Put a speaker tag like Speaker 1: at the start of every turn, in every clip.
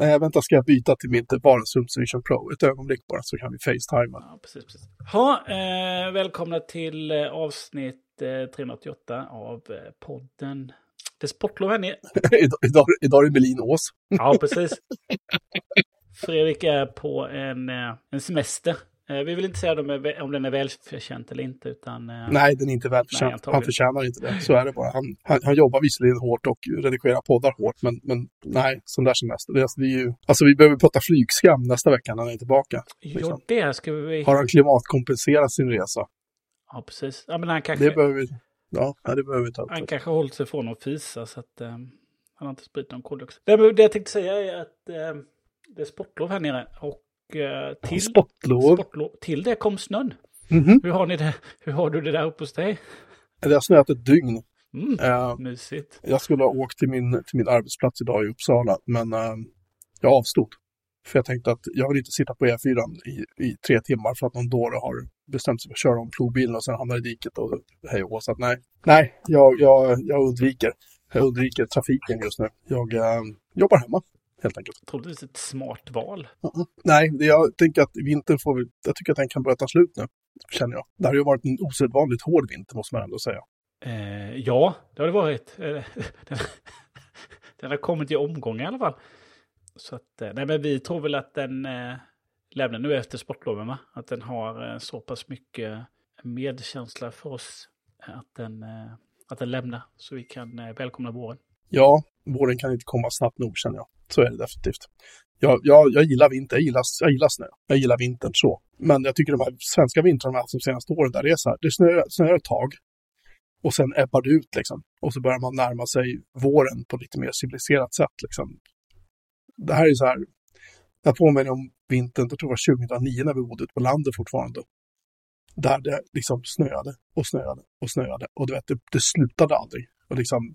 Speaker 1: Nej, vänta, ska jag byta till mitt vardagsrums Vision Pro? Ett ögonblick bara så kan vi facetima.
Speaker 2: Ja, precis, precis. Ha, eh, välkomna till eh, avsnitt eh, 388 av eh, podden Det är sportlov hörni.
Speaker 1: idag, idag, idag är det Berlinås.
Speaker 2: Ja, precis. Fredrik är på en, eh, en semester. Eh, Vi vill inte säga om den är välförtjänt eller inte, utan... eh,
Speaker 1: Nej, den är inte
Speaker 2: Nej,
Speaker 1: välförtjänt.
Speaker 2: antagligen.
Speaker 1: Han förtjänar inte det. Så är det bara. Han, han, han jobbar visserligen hårt och redigerar poddar hårt, men, men nej, sån där semester. Det, är- det är ju, alltså vi behöver prata flygskam nästa vecka när han är tillbaka. Liksom.
Speaker 2: det ska vi...
Speaker 1: Har han klimatkompenserat sin resa?
Speaker 2: Ja, precis. Ja, men han kanske,
Speaker 1: Det behöver vi, ja, nej, det behöver vi ta upp.
Speaker 2: han kanske har hållit sig från att fisa, så att eh, han har inte spritt någon koldioxid. Det, det jag tänkte säga är att eh, det är sportlov här nere. Och till,
Speaker 1: Sportlov.
Speaker 2: sportlov, till det kom snön.
Speaker 1: Mhm.
Speaker 2: Hur har, ni det? Hur har du det där uppe hos dig?
Speaker 1: Det har snöat ett dygn.
Speaker 2: Mm,
Speaker 1: Eh,
Speaker 2: mysigt.
Speaker 1: jag skulle ha åkt till min, till min arbetsplats idag i Uppsala, men eh, jag avstod. För jag tänkte att jag vill inte sitta på E4 i, i tre timmar för att någon dåre har bestämt sig för att köra om plogbilen och sen hamnar i diket och hej och. Så att nej, nej jag, jag, jag undviker. Jag undviker trafiken just nu. Jag eh, jobbar hemma, helt enkelt.
Speaker 2: Troligtvis ett smart val.
Speaker 1: Mm. Nej, jag tänker att vintern får vi, jag tycker att den kan börja ta slut nu, känner jag. Det har ju varit en osedvanligt hård vinter, måste man ändå säga.
Speaker 2: Eh, ja, det har det varit. Eh, den, den har kommit i omgångar i alla fall. Så att, eh, nej men vi tror väl att den eh, lämnar nu efter sportloven va? Att den har eh, så pass mycket medkänsla för oss eh, att den, eh, att den lämnar. Så vi kan eh, välkomna våren.
Speaker 1: Ja, våren kan inte komma snabbt nog känner jag. Så är det definitivt. Jag, jag, jag gillar vinter, jag gillar, jag gillar snö. Jag gillar vintern så. Men jag tycker de här svenska vintrarna alltså, de senaste åren, där det är så här, det snöar, snöar ett tag. Och sen ebbar det ut liksom. Och så börjar man närma sig våren på lite mer civiliserat sätt liksom. Det här är så här, jag påminner om vintern, jag tror det var 2009 när vi bodde ute på landet fortfarande. Där det liksom snöade och snöade och snöade. Och du vet, det, det slutade aldrig. Och liksom,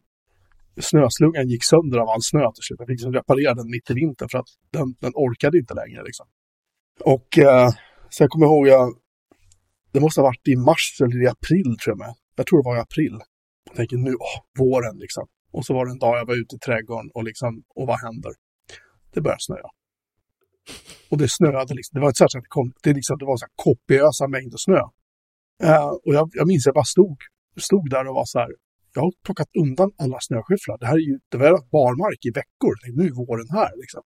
Speaker 1: snöslungan gick sönder av all snö till slut. Jag fick liksom reparera den mitt i vintern för att den, den orkade inte längre. Liksom. Och eh, sen kommer jag ihåg, jag, det måste ha varit i mars eller i april tror jag med. Jag tror det var i april. Jag tänker nu, åh, våren liksom. Och så var det en dag jag var ute i trädgården och liksom, och vad händer? Det började snöa. Och det snöade liksom. Det var inte så att det kom, det, liksom, det var så här kopiösa mängder snö. Eh, och jag, jag minns jag bara stod, stod där och var så här, jag har plockat undan alla snöskyfflar. Det här är ju, det var barmark i veckor. Nu är våren här liksom.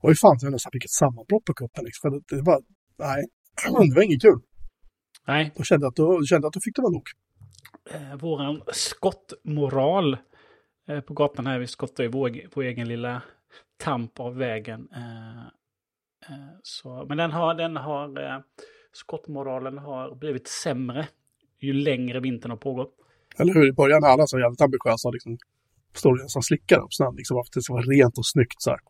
Speaker 1: Och hur fan, jag nästan fick ett sammanbrott på kuppen liksom. För det, det var, nej, det var inget kul.
Speaker 2: Nej,
Speaker 1: Då kände jag att då, kände att då fick det vara nog.
Speaker 2: eh, våran skottmoral eh, på gatan här. Vi skottar ju vår, vår egen lilla tamp av vägen. Eh, eh, så, men den har, den har eh, skottmoralen har blivit sämre ju längre vintern har pågått.
Speaker 1: Eller hur? I början är alla så jävligt ambitiösa. Liksom, står det som slickar upp snön. Liksom, för att det ska vara rent och snyggt så här.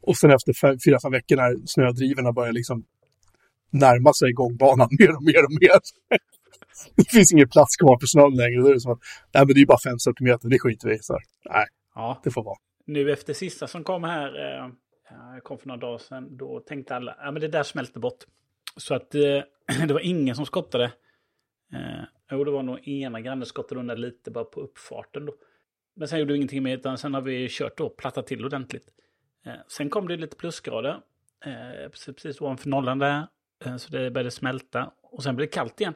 Speaker 1: Och sen efter fem, fyra, fem veckor när snödrivorna börjar liksom närma sig gångbanan mer och mer och mer. det finns ingen plats kvar för snön längre. Då är det som att, nej men det är bara fem centimeter, det skiter vi i. Nej,
Speaker 2: Ja,
Speaker 1: det får vara.
Speaker 2: nu efter sista som kom här, eh, ja, kom för några dagar sedan, då tänkte alla, ja men det där smälter bort. Så att eh, det var ingen som skottade. Eh, jo, det var nog ena grannen skottade undan lite bara på uppfarten då. Men sen gjorde vi ingenting mer, utan sen har vi kört då, plattat till ordentligt. Eh, sen kom det lite plusgrader, eh, precis, precis ovanför nollan där. Eh, så det började smälta. Och sen blev det kallt igen.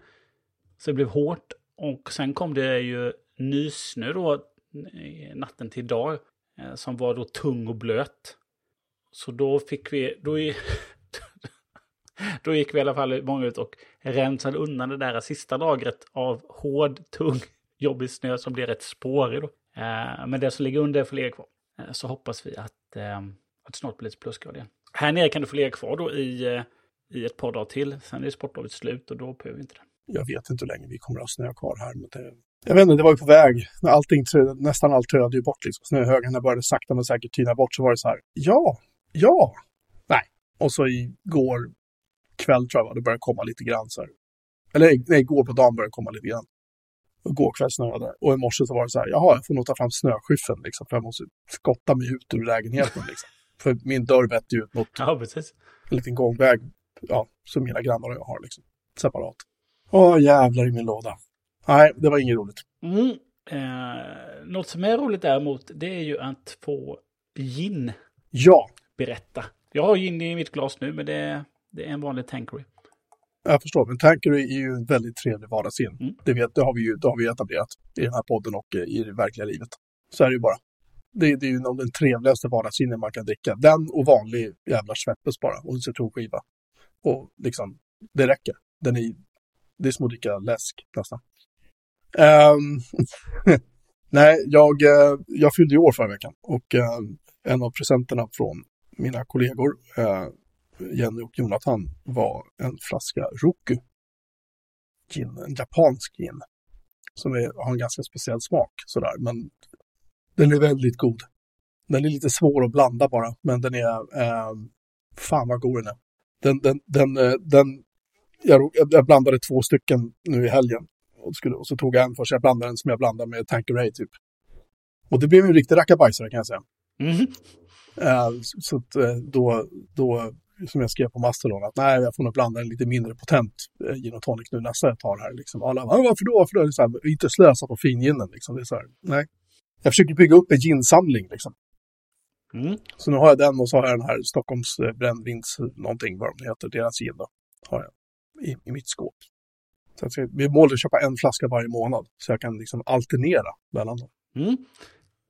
Speaker 2: Så det blev hårt. Och sen kom det ju nysnö då, eh, natten till idag. Eh, som var då tung och blöt. Så då fick vi, då, då gick vi i alla fall många ut och rensade undan det där sista lagret av hård, tung, jobbig snö som blir rätt spårig. Då. Eh, men det som ligger under får ligga kvar. Eh, så hoppas vi att, eh, att det snart blir lite plusgrad igen. Här nere kan du få ligga kvar då i, eh, i ett par dagar till. Sen är sportlovet slut och då behöver vi inte det.
Speaker 1: Jag vet inte hur länge vi kommer att ha snö kvar här. Men det, jag vet inte, det var ju på väg. Allting, nästan allt tröade ju bort. Liksom. Snöhögarna började sakta men säkert tyna bort. Så var det så här, ja, ja, nej. Och så igår kväll tror jag det började komma lite grann så här. Eller nej, igår på dagen började det komma lite grann. Och igår kväll snöade Och i morse så var det så här, jaha, jag får nog ta fram snöskyffeln liksom. För jag måste skotta mig ut ur lägenheten liksom. För min dörr vetter ju ut mot
Speaker 2: Ja,
Speaker 1: en liten gångväg. Ja, som mina grannar och jag har liksom. Separat. Åh, jävlar i min låda. Nej, det var inget roligt.
Speaker 2: Mm. Eh, något som är roligt däremot, det är ju att få gin.
Speaker 1: Ja,
Speaker 2: berätta. Jag har gin i mitt glas nu, men det, det är en vanlig Tankery.
Speaker 1: Jag förstår, men Tankery är ju en väldigt trevlig vardagsgin.
Speaker 2: Mm.
Speaker 1: Det, vet, det, har vi ju det har vi etablerat i den här podden och eh, i det verkliga livet. Så är det ju bara. Det, det är ju den trevligaste vardagsginen man kan dricka. Den och vanlig jävla Schweppes bara och en citronskiva. Och liksom, det räcker. Den är, det är som att dricka läsk nästan. Um, nej, jag, eh, jag fyllde ju år förra veckan och uh, en av presenterna från mina kollegor, uh, Jenny och Jonathan, var en flaska Roku. Gin, en japansk gin. Som är, har en ganska speciell smak sådär, men den är väldigt god. Den är lite svår att blanda bara, men den är... Eh, fan vad god den är. Den, den, den, den, jag, jag blandade två stycken nu i helgen. Och, skulle, och så tog jag en först. Jag blandade den som jag blandade med Tanqueray typ. Och det blev en riktig rackabajsare kan jag säga.
Speaker 2: Mm.
Speaker 1: Eh, så att, då, då, som jag skrev på Mastodon, att nej, jag får nog blanda en lite mindre potent eh, gin och tonic nu nästa jag tar här. Liksom. Alla, varför då? Varför då? Det är så här, inte slösa på finginen liksom. Det är så här, nej. Jag försöker bygga upp en ginsamling liksom.
Speaker 2: Mm.
Speaker 1: Så nu har jag den och så har jag den här Stockholms eh, brännvins någonting, vad de heter, deras gin då, har jag i, i mitt skåp. Så jag ska, vi att köpa en flaska varje månad, så jag kan liksom alternera mellan dem.
Speaker 2: Mm.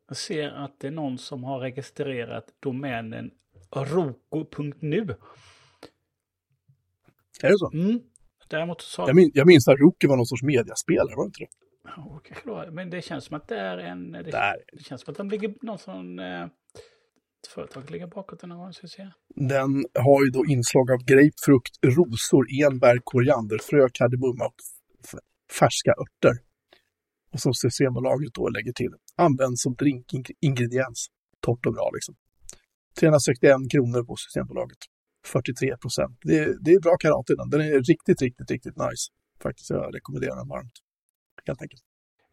Speaker 2: Jag ser att det är någon som har registrerat domänen roko.nu.
Speaker 1: Är det så?
Speaker 2: Mm. Däremot så...
Speaker 1: Jag, min, jag minns att Rookie var någon sorts mediaspelare, var det inte det?
Speaker 2: Ja, kanske då. Men det känns som att det är en... Det,
Speaker 1: Där.
Speaker 2: det känns som att de ligger någon sån... Eh, företag ligger bakåt den här ska vi se.
Speaker 1: Den har ju då inslag av grapefrukt, rosor, enbär, korianderfrö, kardemumma och färska örter. Och som Systembolaget då lägger till. Används som drinkingrediens. Torrt och bra liksom. 361 kronor på Systembolaget. 43 procent. Det, det är bra karat i den. Den är riktigt, riktigt, riktigt nice. Faktiskt, jag rekommenderar den varmt. Helt enkelt.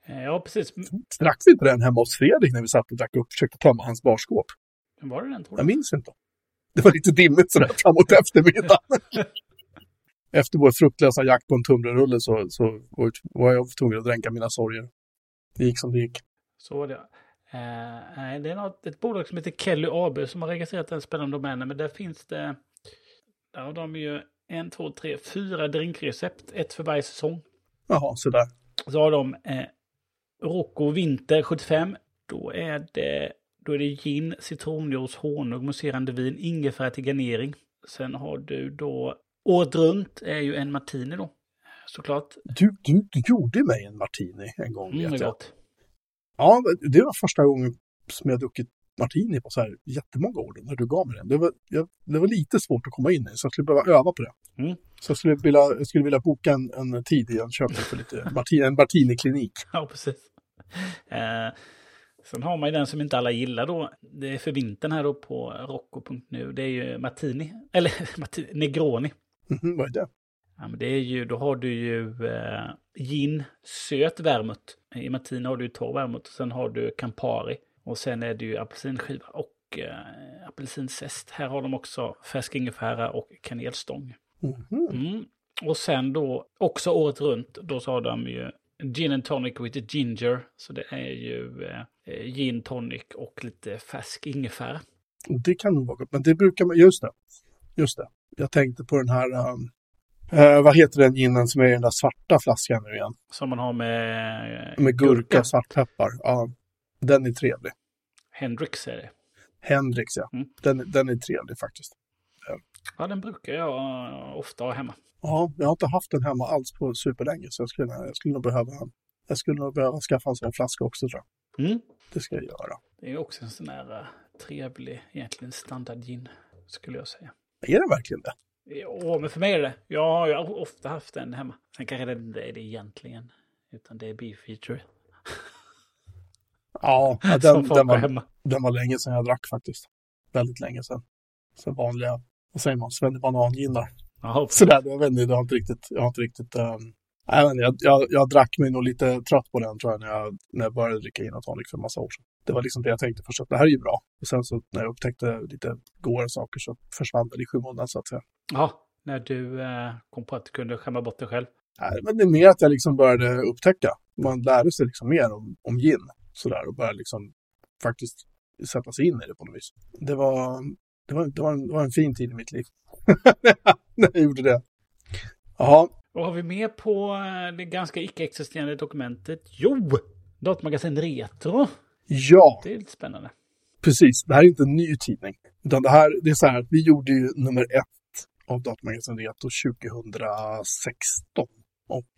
Speaker 2: Eh, Ja, precis.
Speaker 1: Drack vi inte den hemma hos Fredrik när vi satt och drack upp och försökte tömma hans barskåp?
Speaker 2: Var det den tror
Speaker 1: Jag
Speaker 2: du?
Speaker 1: minns inte. Det var lite dimmigt sådär framåt eftermiddagen. Efter vår fruktlösa jakt på en tunnbrödsrulle så, så var jag tvungen att dränka mina sorger. Det gick som det gick.
Speaker 2: Så var det. Eh, det är något, ett bolag som heter Kelly AB som har registrerat den spännande domänen. Men där finns det... Där har de ju en, två, tre, fyra drinkrecept. Ett för varje säsong.
Speaker 1: Jaha, sådär.
Speaker 2: Så har de eh, Rocco Vinter 75. Då är det, då är det gin, citronjuice, honung, mousserande vin, ingefära till garnering. Sen har du då året runt är ju en martini då. Såklart.
Speaker 1: Du, du, du gjorde mig en martini en gång.
Speaker 2: Mm,
Speaker 1: vet jag.
Speaker 2: gott.
Speaker 1: Ja, det var första gången som jag druckit martini på så här jättemånga år, när du gav mig den. Det var, jag, det var lite svårt att komma in i, så jag skulle behöva öva på det.
Speaker 2: Mm.
Speaker 1: Så jag skulle vilja, jag skulle vilja boka en, en tid i Jönköping för lite martini, en martini-klinik.
Speaker 2: Ja, precis. Eh, sen har man ju den som inte alla gillar då. Det är för vintern här då på rocco.nu. Det är ju Martini. Eller Martini, Negroni.
Speaker 1: Mhm, vad är det?
Speaker 2: Ja, men det är ju, då har du ju eh, gin, söt vermouth. I Martini har du ju torr vermouth. Sen har du Campari. Och sen är det ju apelsinskiva och eh, apelsinzest. Här har de också färsk ingefära och kanelstång.
Speaker 1: Mhm.
Speaker 2: Mm. Och sen då, också året runt, då har de ju gin and tonic with ginger. Så det är ju eh, gin tonic och lite färsk ingefära.
Speaker 1: Det kan nog vara gott, men det brukar man, just det. Just det. Jag tänkte på den här, um, eh, vad heter den ginen som är i den där svarta flaskan nu igen?
Speaker 2: Som man har med,
Speaker 1: Med gurka och svartpeppar. Ja, den är trevlig.
Speaker 2: Hendrix är det.
Speaker 1: Hendrix, ja.
Speaker 2: Mm.
Speaker 1: Den, den är trevlig faktiskt.
Speaker 2: Ja, den brukar jag eh, ofta ha hemma.
Speaker 1: Ja, jag har inte haft den hemma alls på superlänge, så jag skulle, jag skulle nog behöva, jag skulle nog behöva skaffa en sån flaska också tror jag.
Speaker 2: Mm.
Speaker 1: Det ska jag göra.
Speaker 2: Det är också en sån här eh, trevlig, egentligen standard gin, skulle jag säga.
Speaker 1: Är det verkligen det?
Speaker 2: Ja, men för mig är det. Jag har ofta haft den hemma. Sen kanske det inte är det egentligen. Utan det är beef feature.
Speaker 1: Ja, ja den, den, var,
Speaker 2: hemma.
Speaker 1: den var länge sedan jag drack faktiskt. Väldigt länge sedan. Sen vanliga, vad säger man, svennebananginar.
Speaker 2: Ja,
Speaker 1: Sådär, jag vet inte, jag har inte riktigt, jag har inte riktigt, um, jag, jag, jag drack mig nog lite trött på den tror jag när jag, när jag började dricka gin och tonic för en massa år sedan. Det var liksom det jag tänkte först, att det här är ju bra. Och sen så när jag upptäckte lite godare saker så försvann det i skymundan så att säga.
Speaker 2: ja, när du eh, kom på att du kunde skämma bort dig själv.
Speaker 1: Nej, men det är mer att jag liksom började upptäcka. Man lärde sig liksom mer om, om gin sådär och började liksom faktiskt sätta sig in i det på något vis. Det var, Det var, det, var en, det var en fin tid i mitt liv. när jag gjorde det. Jaha.
Speaker 2: Vad har vi med på eh, det ganska icke-existerande dokumentet? Jo! Datamagasin Retro.
Speaker 1: Ja.
Speaker 2: Det är lite spännande.
Speaker 1: Precis. Det här är inte en ny tidning. Utan det här, det är så här att vi gjorde ju nummer ett av Datamagasin Retro 2016. Och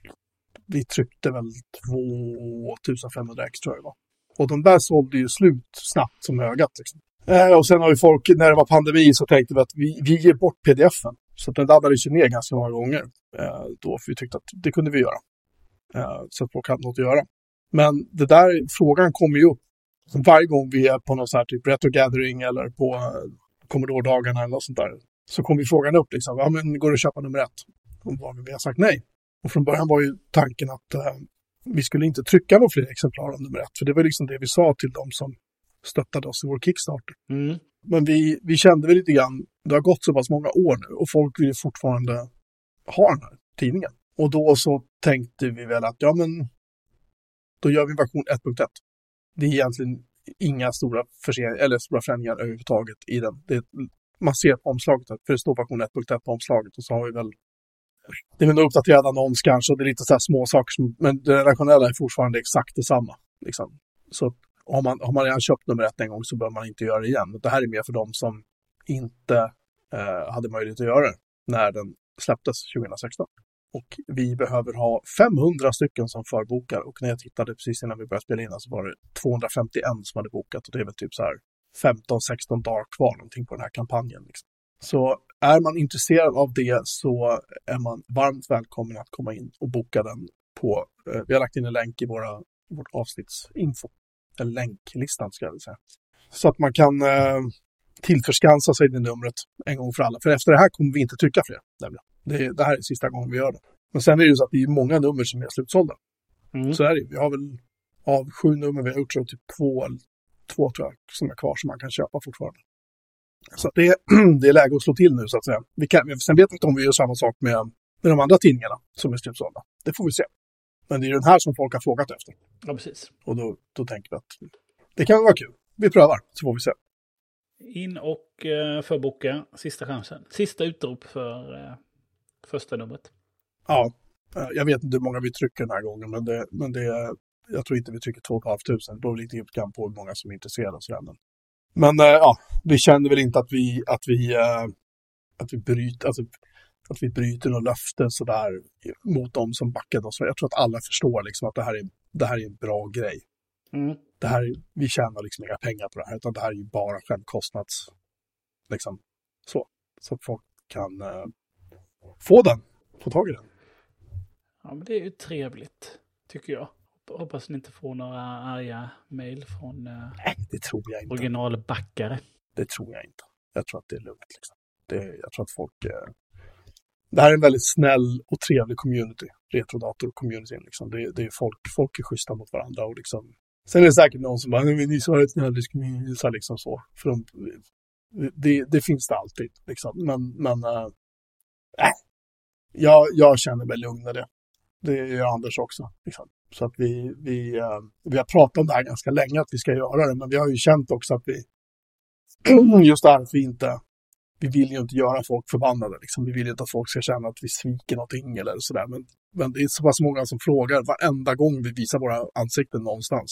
Speaker 1: vi tryckte väl 2500 ex tror jag det var. Och de där sålde ju slut snabbt som ögat. Liksom. Eh, och sen har ju folk, när det var pandemi så tänkte vi att vi, vi ger bort pdf-en. Så den laddades ju ner ganska många gånger eh, då, för vi tyckte att det kunde vi göra. Eh, så att folk hade något att göra. Men det där, frågan kommer ju upp varje gång vi är på någon sån här typ retro gathering eller på eh, Commodore-dagarna eller något sånt där. Så kommer frågan upp liksom, ja men går det att köpa nummer ett? Och vi har sagt nej. Och från början var ju tanken att eh, vi skulle inte trycka några fler exemplar av nummer ett. För det var liksom det vi sa till dem som stöttade oss i vår Kickstarter.
Speaker 2: Mm.
Speaker 1: Men vi, vi kände väl lite grann, det har gått så pass många år nu och folk vill fortfarande ha den här tidningen. Och då så tänkte vi väl att ja men då gör vi version 1.1. Det är egentligen inga stora eller stora förändringar överhuvudtaget i den. Det, man ser på omslaget, för det står version 1.1 på omslaget och så har vi väl det är väl en uppdaterad annons kanske och det är lite så här små saker som, men det redaktionella är fortfarande exakt detsamma. Liksom. Så har man, har man redan köpt nummer ett en gång så bör man inte göra det igen. Det här är mer för dem som inte eh, hade möjlighet att göra det när den släpptes 2016. Och vi behöver ha 500 stycken som förbokar och när jag tittade precis innan vi började spela in så var det 251 som hade bokat och det är väl typ så här 15-16 dagar kvar någonting på den här kampanjen. Liksom. Så är man intresserad av det så är man varmt välkommen att komma in och boka den på, eh, vi har lagt in en länk i våra, vårt avsnittsinfo, eller länklistan ska jag väl säga. Så att man kan eh, tillförskansa sig det numret en gång för alla. För efter det här kommer vi inte trycka fler. Nämligen. Det, det här är sista gången vi gör det. Men sen är det ju så att det är många nummer som är slutsålda.
Speaker 2: Mm.
Speaker 1: Så är det Vi har väl av sju nummer vi har gjort så typ två, två tror jag, som är kvar som man kan köpa fortfarande. Så det, det är läge att slå till nu så att säga. Vi kan, sen vet vi inte om vi gör samma sak med, med de andra tidningarna som är slutsålda. Det får vi se. Men det är den här som folk har frågat efter.
Speaker 2: Ja, precis.
Speaker 1: Och då, då tänker vi att det kan vara kul. Vi prövar så får vi se.
Speaker 2: In och eh, förboka sista chansen. Sista utrop för eh, första numret.
Speaker 1: Ja, eh, jag vet inte hur många vi trycker den här gången, men det, men det jag tror inte vi trycker 2 500. Det beror lite grann på hur många som är intresserade. Och sådär. Men, eh, ja, vi känner väl inte att vi, att vi, äh, att vi bryter, alltså, att vi bryter några löften sådär mot dem som backade oss. Jag tror att alla förstår liksom att det här är, det här är en bra grej.
Speaker 2: Mm.
Speaker 1: Det här, vi tjänar liksom inga pengar på det här, utan det här är ju bara självkostnads... Liksom så. Så att folk kan få den, få tag i den.
Speaker 2: Ja, men det är ju trevligt, tycker jag. Hoppas ni inte får några arga mejl från eh,
Speaker 1: Nej, det tror jag inte.
Speaker 2: originalbackare.
Speaker 1: Det tror jag inte. Jag tror att det är lugnt. Liksom. Det, jag tror att folk... Eh... Det här är en väldigt snäll och trevlig community. Retrodator-communityn. Liksom. Det, det, är folk, folk är schyssta mot varandra. Och liksom... Sen är det säkert någon som bara, ni sa ett snällisk, liksom så. För de, det, det, finns det alltid. Liksom. Men, men äh, Äh. jag, jag känner mig lugnare. det. är gör Anders också. Liksom. Så att vi, vi, uh, vi har pratat om det här ganska länge, att vi ska göra det, men vi har ju känt också att vi, just det här att vi inte, vi vill ju inte göra folk förbannade. Liksom. Vi vill ju inte att folk ska känna att vi sviker någonting eller sådär. Men, men det är så pass många som frågar varenda gång vi visar våra ansikten någonstans.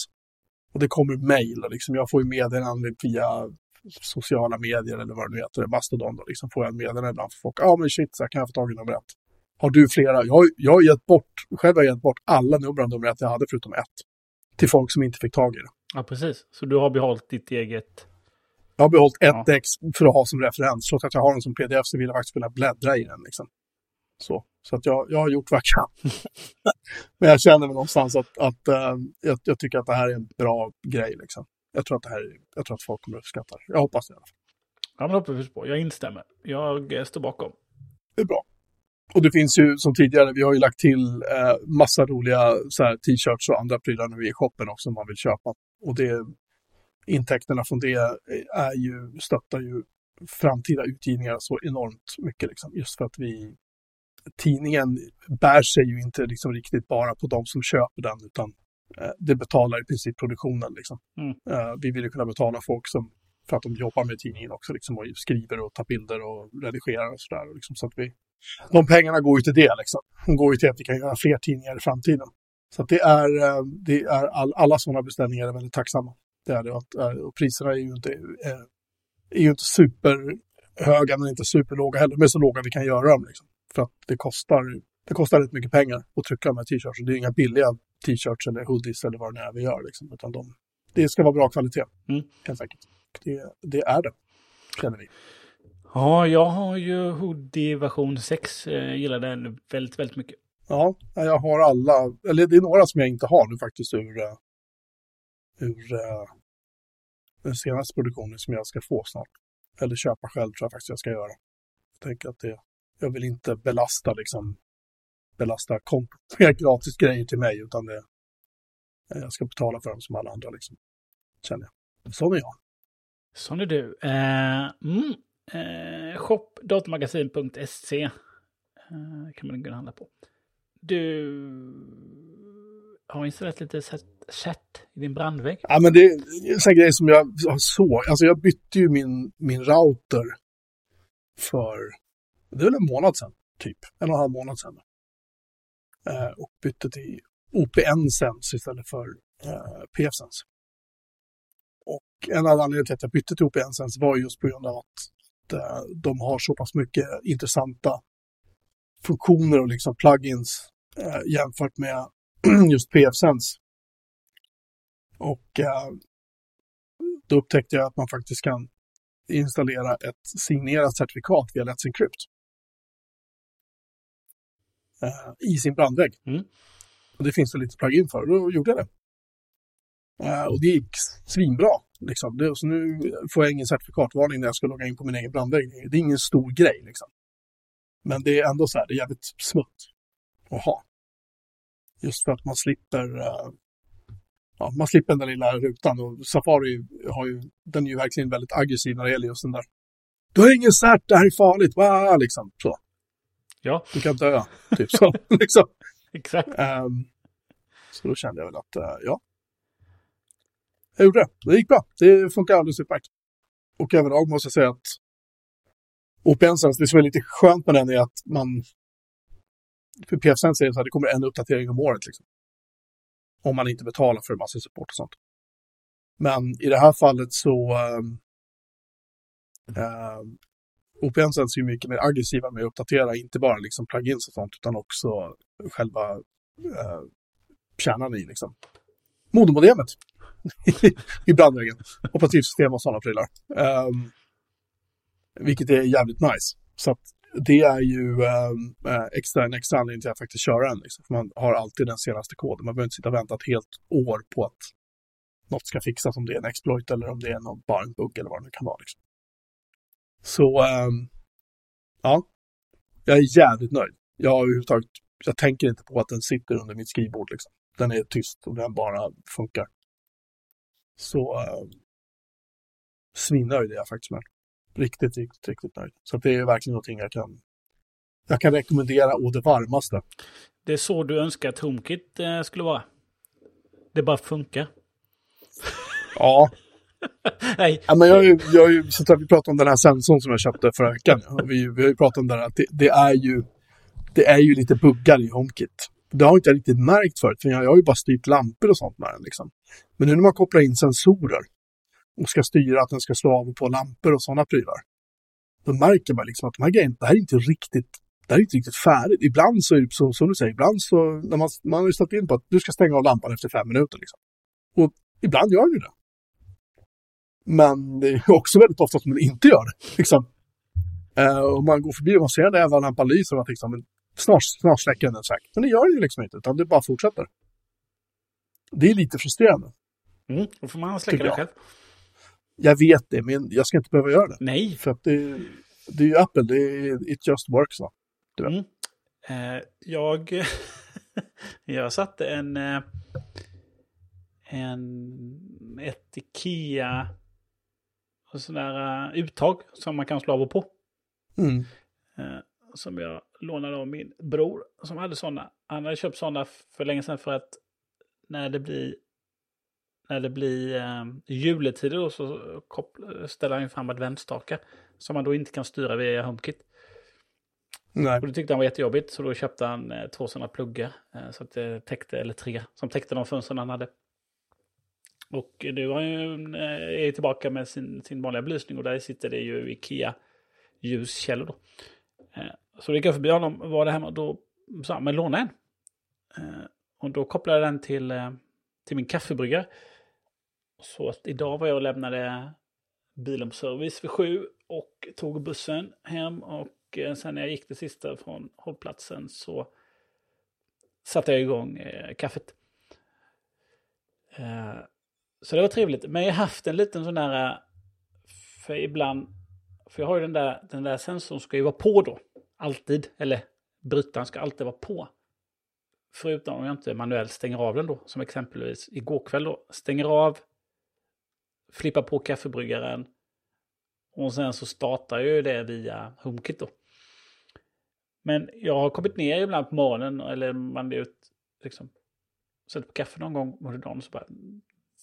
Speaker 1: Och det kommer mejl, liksom. jag får ju meddelanden via sociala medier eller vad det nu heter, Mastodon, då, liksom får jag ett meddelande ibland för folk. Ja ah, men shit, så här kan jag få tag i nummer ett. Har du flera? Jag, jag har gett bort, själv har jag gett bort alla nummer av nummer ett jag hade förutom ett. Till folk som inte fick tag i det.
Speaker 2: Ja, precis. Så du har behållit ditt eget?
Speaker 1: Jag har behållit ett ja. ex för att ha som referens. Trots att jag har den som pdf så vill jag faktiskt kunna bläddra i den. Liksom. Så, så att jag, jag har gjort vad jag kan. Men jag känner mig någonstans att, att uh, jag, jag, tycker att det här är en bra grej. Liksom. Jag, tror att det här, jag tror att folk kommer att uppskatta det. Jag hoppas det i alla fall.
Speaker 2: Ja, men hoppas på. Jag instämmer. Jag står bakom.
Speaker 1: Det är bra. Och det finns ju som tidigare, vi har ju lagt till eh, massa roliga t-shirts och andra prylar nu i shoppen också om man vill köpa. Och det, intäkterna från det är ju, stöttar ju framtida utgivningar så enormt mycket. Liksom, just för att vi, tidningen bär sig ju inte liksom riktigt bara på de som köper den, utan eh, det betalar i princip produktionen. Liksom.
Speaker 2: Mm.
Speaker 1: Eh, vi vill ju kunna betala folk som För att de jobbar med tidningen också liksom, och skriver och tar bilder och redigerar och sådär. Liksom, så att vi, de pengarna går ju till det. Liksom. De går ju till att vi kan göra fler tidningar i framtiden. Så det är, eh, det är all, alla sådana beställningar är väldigt tacksamma. Det är det. Och, och priserna är ju inte, är, är ju inte superhöga men inte superlåga heller. Är så låga vi kan göra dem. Liksom. För att det kostar, det kostar rätt mycket pengar att trycka de här t-shirts. Det är inga billiga t-shirts eller hoodies eller vad det är vi gör. Liksom, utan de, det ska vara bra kvalitet, mm. helt enkelt. Det, det är det, känner vi.
Speaker 2: Ja, jag har ju hoodie version 6. Jag gillar den väldigt, väldigt mycket.
Speaker 1: Ja, jag har alla, eller det är några som jag inte har nu faktiskt ur, eh, ur uh, den senaste produktionen som jag ska få snart. Eller köpa själv tror jag faktiskt jag ska göra. Jag tänker att det, jag vill inte belasta liksom, belasta kontot med gratis grejer till mig, utan det, jag ska betala för dem som alla andra liksom. Känner jag. Sån är jag.
Speaker 2: Sån är du. Uh, mm. uh, Shopdatamagasin.se uh, kan man gå och handla på. Du har installerat lite chatt i din brandvägg.
Speaker 1: Ja, men det är en grej som jag såg. Alltså jag bytte ju min, min router för, det är väl en månad sedan, typ. En och en halv månad sedan. Eh, och bytte till OPN-sens istället för eh, PF-sens. Och en annan anledning till att jag bytte till OPN-sens var just på grund av att, eh, de har så pass mycket intressanta funktioner och liksom plugins eh, jämfört med just PFSense. Och eh, då upptäckte jag att man faktiskt kan installera ett signerat certifikat via Let's Encrypt. Eh, I sin brandvägg. Mm. Och det finns det lite plugin för, och då gjorde jag det. Uh, och det gick svinbra. Liksom. Det, så nu får jag ingen certifikatvarning när jag ska logga in på min egen brandvägg. Det är ingen stor grej. Liksom. Men det är ändå så här, det är jävligt smutt att ha. Just för att man slipper, uh, ja, man slipper den där lilla rutan. Och Safari har ju, den är ju verkligen väldigt aggressiv när det gäller just den där. Du har ingen cert, det här är farligt, wow, liksom. Så.
Speaker 2: Ja.
Speaker 1: Du kan dö, typ så. liksom.
Speaker 2: Exakt.
Speaker 1: Um, så då kände jag väl att, uh, ja. Jag gjorde det. Det gick bra. Det funkar alldeles utmärkt. Och överlag måste jag säga att OPN-sens, det som är lite skönt med den är att man... För PF-sens är det så att det kommer en uppdatering om året. Liksom. Om man inte betalar för massa support och sånt. Men i det här fallet så... Um, OPN-sens ju mycket mer aggressiva med att uppdatera, inte bara liksom plugins och sånt, utan också själva eh, kärnan i liksom. Modermodemet i brandväggen. Operativsystem och sådana prylar. Um, vilket är jävligt nice. Så att det är ju um, extra, en extra anledning till att faktiskt köra den. Liksom. För man har alltid den senaste koden. Man behöver inte sitta och vänta ett helt år på att något ska fixas, om det är en exploit eller om det är någon, bara en bugg eller vad det kan vara. Liksom. Så, um, ja, jag är jävligt nöjd. Jag överhuvudtaget, jag tänker inte på att den sitter under mitt skrivbord. Liksom. Den är tyst och den bara funkar. Så uh, svinnöjd är jag faktiskt med. Riktigt, riktigt, riktigt nöjd. Så det är verkligen någonting jag kan, jag kan rekommendera å det varmaste.
Speaker 2: Det är så du önskar att HomeKit eh, skulle vara? Det bara funkar?
Speaker 1: Ja. Nej. Ja, men jag, jag, jag, så att vi pratade om den här sensorn som jag köpte förra veckan. Vi, vi har ju pratat om det här, att det, det, är ju, det är ju lite buggar i HomeKit. Det har inte jag riktigt märkt förut, för jag, jag har ju bara styrt lampor och sånt med den. Liksom. Men nu när man kopplar in sensorer och ska styra att den ska slå av och på lampor och sådana prylar. Då märker man liksom att de här grejerna, det här är inte riktigt, det här är inte riktigt färdigt. Ibland så är det så, som du säger, ibland så, när man, man har ju ställt in på att du ska stänga av lampan efter fem minuter. Liksom. Och ibland gör du det. Men det är också väldigt ofta som den inte gör det. Liksom. Uh, och man går förbi och man ser den jävla lampan lyser och man tänker snart, snart släcker den säkert. Men det gör den ju liksom inte, utan det bara fortsätter. Det är lite frustrerande.
Speaker 2: Mm, då får man släcka det själv.
Speaker 1: Jag vet det, men jag ska inte behöva göra det.
Speaker 2: Nej.
Speaker 1: För att det, det är ju Apple, det är, it just works. Va? Du.
Speaker 2: Mm. Eh, jag, jag satte en, eh, en, ett Ikea sådär uh, uttag som man kan slå av och på.
Speaker 1: Mm.
Speaker 2: Uh, som jag lånade av min bror som hade sådana. Han hade köpt sådana för länge sedan för att när det blir när det blir eh, juletider då så ställer han ju fram adventsstakar. Som man då inte kan styra via HomeKit.
Speaker 1: Nej.
Speaker 2: Och det tyckte han var jättejobbigt, så då köpte han eh, två sådana pluggar. Eh, så att det täckte, eller tre, som täckte de fönstren han hade. Och nu var ju, eh, är tillbaka med sin, sin vanliga belysning och där sitter det ju Ikea ljuskällor. Då. Eh, så det gick jag förbi honom, var där hemma, då sa han, men låna en. Eh, och då kopplade jag den till, eh, till min kaffebryggare. Så att idag var jag och lämnade bilen på service vid sju och tog bussen hem och Eh, sen när jag gick det sista från hållplatsen så satte jag igång eh, kaffet. Eh, så det var trevligt. Men jag har haft en liten sån där, eh, för ibland, för jag har ju den där, den där sensorn ska ju vara på då. Alltid, eller brytaren ska alltid vara på. Förutom om jag inte manuellt stänger av den då, som exempelvis igår kväll då. Stänger av, flippar på kaffebryggaren, och sen så startar ju det via HomeKit då. Men jag har kommit ner ibland på morgonen eller man är ut, liksom, sätter på kaffe någon gång under dagen så bara,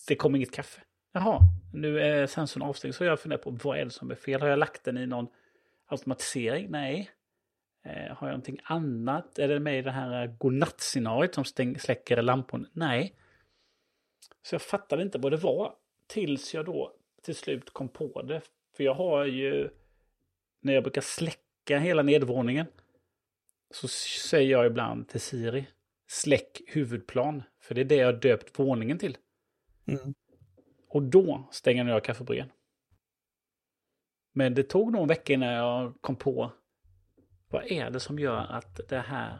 Speaker 2: det kom inget kaffe. Jaha, nu är sensorn avstängd. Så jag funderar på vad är det som är fel? Har jag lagt den i någon automatisering? Nej. Eh, har jag någonting annat? Är det med i det här eh, godnattscenariot som stäng, släcker lamporna? Nej. Så jag fattade inte vad det var tills jag då till slut kom på det. För jag har ju, när jag brukar släcka hela nedvåningen, så säger jag ibland till Siri, släck huvudplan. För det är det jag döpt våningen till. Mm. Och då stänger jag kaffebryggaren. Men det tog nog en vecka innan jag kom på vad är det som gör att det här,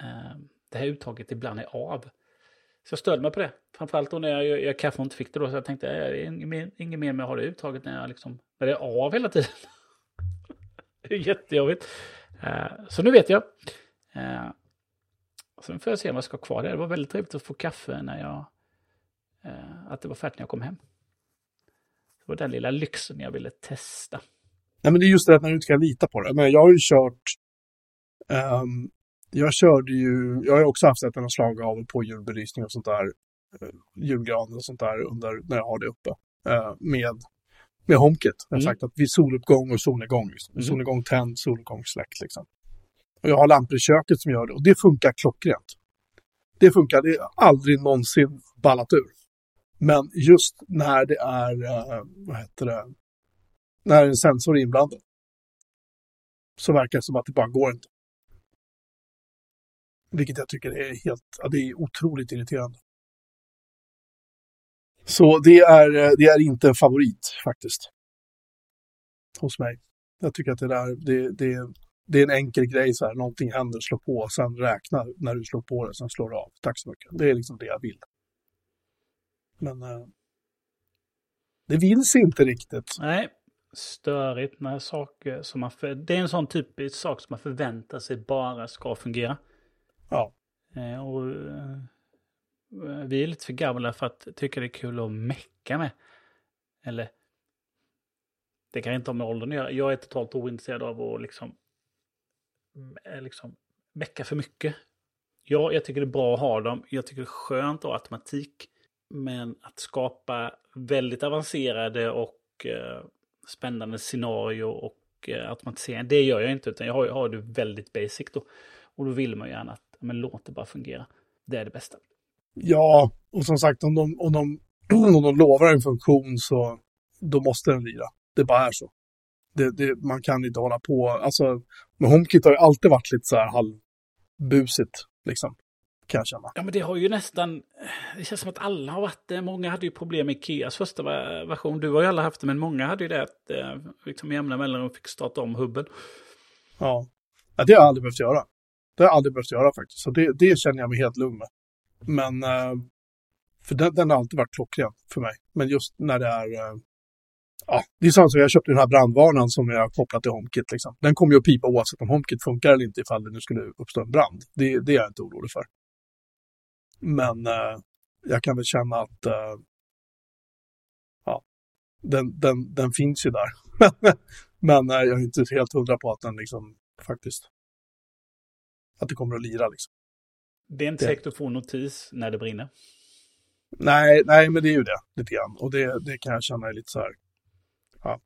Speaker 2: eh, det här uttaget ibland är av. Så jag stödde mig på det. Framförallt då när jag gör kaffe och inte fick det då. Så jag tänkte, äh, det är inget mer med att ha det uttaget när, jag liksom, när det är av hela tiden. det är jättejobbigt. Eh, så nu vet jag. Eh, sen får jag se om jag ska ha kvar det. Det var väldigt trevligt att få kaffe när jag... Eh, att det var färdigt när jag kom hem. Det var den lilla lyxen jag ville testa.
Speaker 1: Nej, men det är just det att när du inte kan lita på det. Men jag har ju kört... Um, jag körde ju... Jag har ju också haft ett slag av på julbelysning och sånt där. Uh, julgran och sånt där under, när jag har det uppe. Uh, med med HomeKit. Jag har mm. sagt att vid soluppgång och solnedgång. Liksom. Mm. Solnedgång tänd, soluppgång släckt. Liksom. Och jag har lampor i köket som gör det och det funkar klockrent. Det funkar, det har aldrig någonsin ballat ur. Men just när det är, eh, vad heter det, när en sensor är inblandad så verkar det som att det bara går inte. Vilket jag tycker är helt, ja, det är otroligt irriterande. Så det är, eh, det är inte en favorit faktiskt. Hos mig. Jag tycker att det där, det, det, det är en enkel grej så här, någonting händer, slå på, sen räkna när du slår på det, sen slår du av. Tack så mycket. Det är liksom det jag vill. Men eh, det sig inte riktigt.
Speaker 2: Nej, störigt när saker som man... För, det är en sån typisk sak som man förväntar sig bara ska fungera.
Speaker 1: Ja.
Speaker 2: Eh, och eh, vi är lite för gamla för att tycka det är kul att mecka med. Eller, det kan inte ha med åldern att göra. Jag är totalt ointresserad av att liksom, eh, liksom mecka för mycket. Ja, jag tycker det är bra att ha dem. Jag tycker det är skönt att ha automatik. Men att skapa väldigt avancerade och eh, spännande scenario och eh, automatisering, det gör jag inte. Utan jag har, har det väldigt basic då. Och då vill man gärna att, men låt det bara fungera. Det är det bästa.
Speaker 1: Ja, och som sagt om de, om de, om de lovar en funktion så då måste den lira. Det bara är så. Det, det, man kan inte hålla på, alltså, men HomeKit har ju alltid varit lite så här halvbusigt, liksom. Kan jag känna.
Speaker 2: Ja, men det har ju nästan, det känns som att alla har varit det. Många hade ju problem med Ikeas första version. Du har ju alla haft det, men många hade ju det att eh, liksom jämna mellanrum fick starta om hubben.
Speaker 1: Ja. ja, det har jag aldrig behövt göra. Det har jag aldrig behövt göra faktiskt. Så det, det känner jag mig helt lugn med. Men, eh, för den, den, har alltid varit klockren för mig. Men just när det är, eh, ja, det är samma som jag köpte den här brandvarnaren som jag har kopplat till HomeKit. Liksom. Den kommer ju att pipa oavsett om HomeKit funkar eller inte ifall det nu skulle uppstå en brand. Det, det är jag inte orolig för. Men eh, jag kan väl känna att eh, ja, den, den, den finns ju där. Men eh, jag är inte helt hundra på att den liksom faktiskt att det kommer att lira liksom.
Speaker 2: Det är inte säkert att få notis när det brinner.
Speaker 1: Nej, nej, men det är ju det lite grann. Och det, det kan jag känna är lite så här. Ja.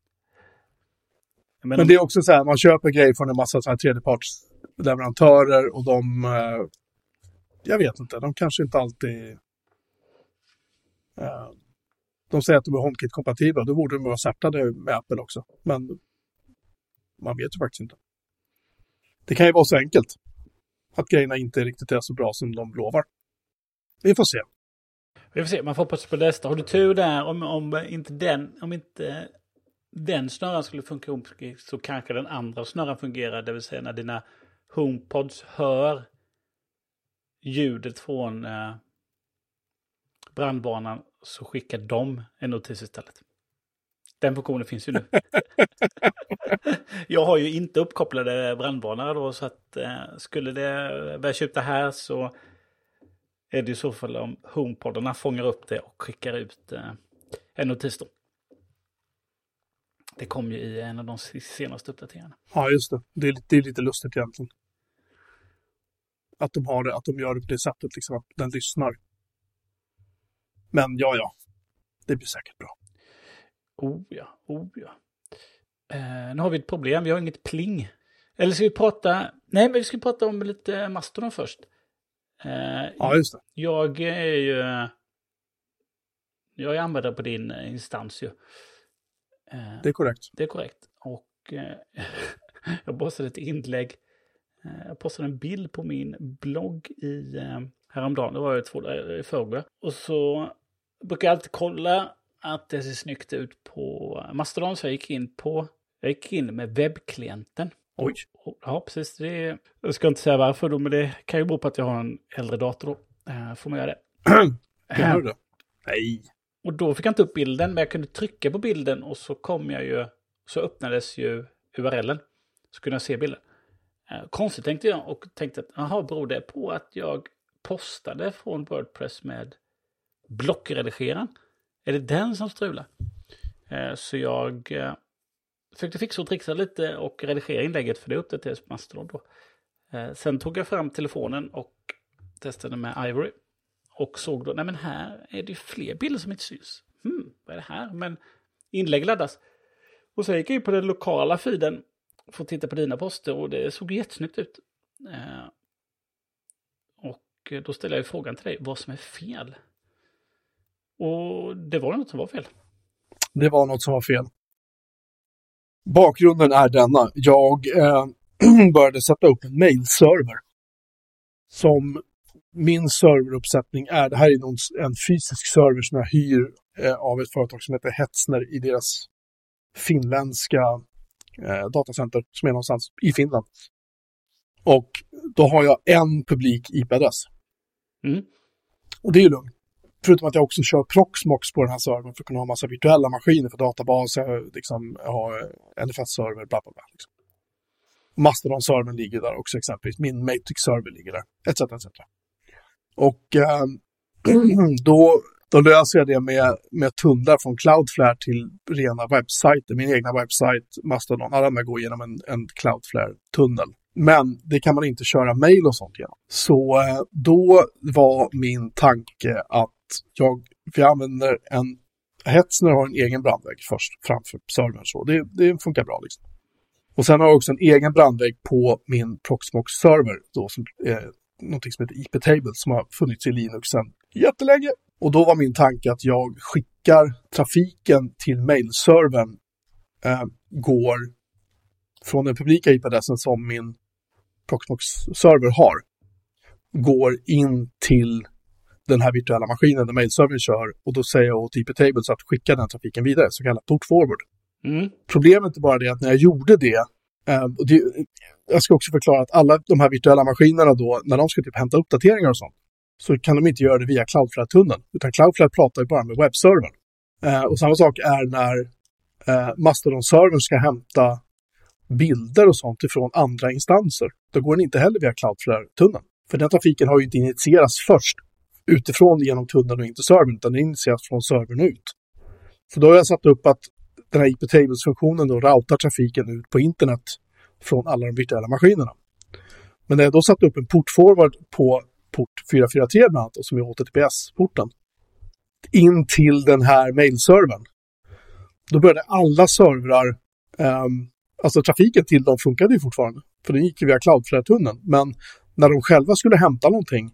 Speaker 1: Men, men det är också så här, man köper grejer från en massa så här tredjepartsleverantörer och de, eh, jag vet inte, de kanske inte alltid, eh, de säger att de är HomeKit-kompatibla, då borde de vara certade med Apple också. Men man vet ju faktiskt inte. Det kan ju vara så enkelt. Att grejerna inte riktigt är så bra som de lovar. Vi får se.
Speaker 2: Vi får se, man får hoppas på det bästa. Har du tur där, om, om, inte den, om inte den snöran skulle funka så kanske den andra snöran fungerar. Det vill säga när dina HomePods hör ljudet från eh, brandbanan så skickar de en notis istället. Den funktionen finns ju nu. jag har ju inte uppkopplade brandvarnare då så att eh, skulle det börja tjuta här så är det i så fall om HomePodarna fångar upp det och skickar ut eh, en notis då. Det kom ju i en av de senaste uppdateringarna.
Speaker 1: Ja, just det. Det är, det är lite lustigt egentligen. Att de har det, att de gör det på det sättet, liksom att den lyssnar. Men ja, ja. Det blir säkert bra.
Speaker 2: Oh ja, oh ja. Eh, nu har vi ett problem, vi har inget pling. Eller ska vi prata... Nej, men vi ska prata om lite Mastodon först.
Speaker 1: Eh, ja, just det.
Speaker 2: Jag är ju... Jag är användare på din instans ju.
Speaker 1: Eh, det är korrekt.
Speaker 2: Det är korrekt. Och eh, jag postade ett inlägg. Eh, jag postade en bild på min blogg i eh, häromdagen. Det var två dagar i förrgår. Och så brukar jag alltid kolla att det ser snyggt ut på Mastodon. Så jag gick in på, jag gick in med webbklienten.
Speaker 1: Oj.
Speaker 2: Ja, precis. Det, jag ska inte säga varför då, men det kan ju bero på att jag har en äldre dator då. Äh, får man göra det.
Speaker 1: Gör du? Nej.
Speaker 2: Och då fick jag inte upp bilden, men jag kunde trycka på bilden och så kom jag ju, så öppnades ju URLen. Så kunde jag se bilden. Eh, konstigt tänkte jag och tänkte att, jaha, beror det på att jag postade från Wordpress med blockredigeraren? Är det den som strular? Eh, så jag eh, försökte fixa och trixa lite och redigera inlägget för det uppdaterades på Mastodon då. Sen tog jag fram telefonen och testade med Ivory. Och såg då, nej men här är det ju fler bilder som inte syns. Hmm, vad är det här? Men inlägg laddas. Och så gick jag in på den lokala feeden för titta på dina poster och det såg jättesnyggt ut. Eh, och då ställer jag frågan till dig vad som är fel. Och det var något som var fel.
Speaker 1: Det var något som var fel. Bakgrunden är denna. Jag eh, började sätta upp en mailserver. Som min serveruppsättning är. Det här är någon, en fysisk server som jag hyr eh, av ett företag som heter Hetzner i deras finländska eh, datacenter som är någonstans i Finland. Och då har jag en publik IP-adress. Mm. Och det är ju lugnt. Förutom att jag också kör Proxmox på den här servern för att kunna ha massa virtuella maskiner för databaser, liksom, ha NFS-server, bla bla bla. Liksom. Mastodon-servern ligger där också exempelvis. Min Matrix-server ligger där, etc. etc. Och eh, då, då löser jag det med, med tunnlar från Cloudflare till rena webbsajter. Min egna webbsajt, Mastodon, alla de går genom en, en Cloudflare-tunnel. Men det kan man inte köra mail och sånt genom. Så eh, då var min tanke att jag, för jag använder en, Hetzner har en egen brandvägg först framför servern så. Det, det funkar bra liksom. Och sen har jag också en egen brandvägg på min Proxmox-server då som är någonting som heter IP-table som har funnits i Linux sedan jättelänge. Och då var min tanke att jag skickar trafiken till mailservern eh, går från den publika IP-adressen som min Proxmox-server har, går in till den här virtuella maskinen där mailservern kör och då säger jag åt IP-tables att skicka den trafiken vidare, så kallad port forward. Mm. Problemet är bara det att när jag gjorde det, eh, och det, jag ska också förklara att alla de här virtuella maskinerna då, när de ska typ hämta uppdateringar och sånt, så kan de inte göra det via Cloudflare-tunneln, utan Cloudflare pratar ju bara med webbservern. Eh, och samma sak är när eh, Mastodon-servern ska hämta bilder och sånt ifrån andra instanser. Då går den inte heller via Cloudflare-tunneln. För den trafiken har ju inte initierats först utifrån genom tunneln och inte servern, utan den initieras från servern ut. Så då har jag satt upp att den här IP-tables-funktionen då routar trafiken ut på internet från alla de virtuella maskinerna. Men när jag då satt upp en port-forward på port 443 bland annat, som är HTTPS-porten, in till den här mailservern. Då började alla servrar, eh, alltså trafiken till dem funkade ju fortfarande. För den gick ju via Cloudflare-tunneln. Men när de själva skulle hämta någonting,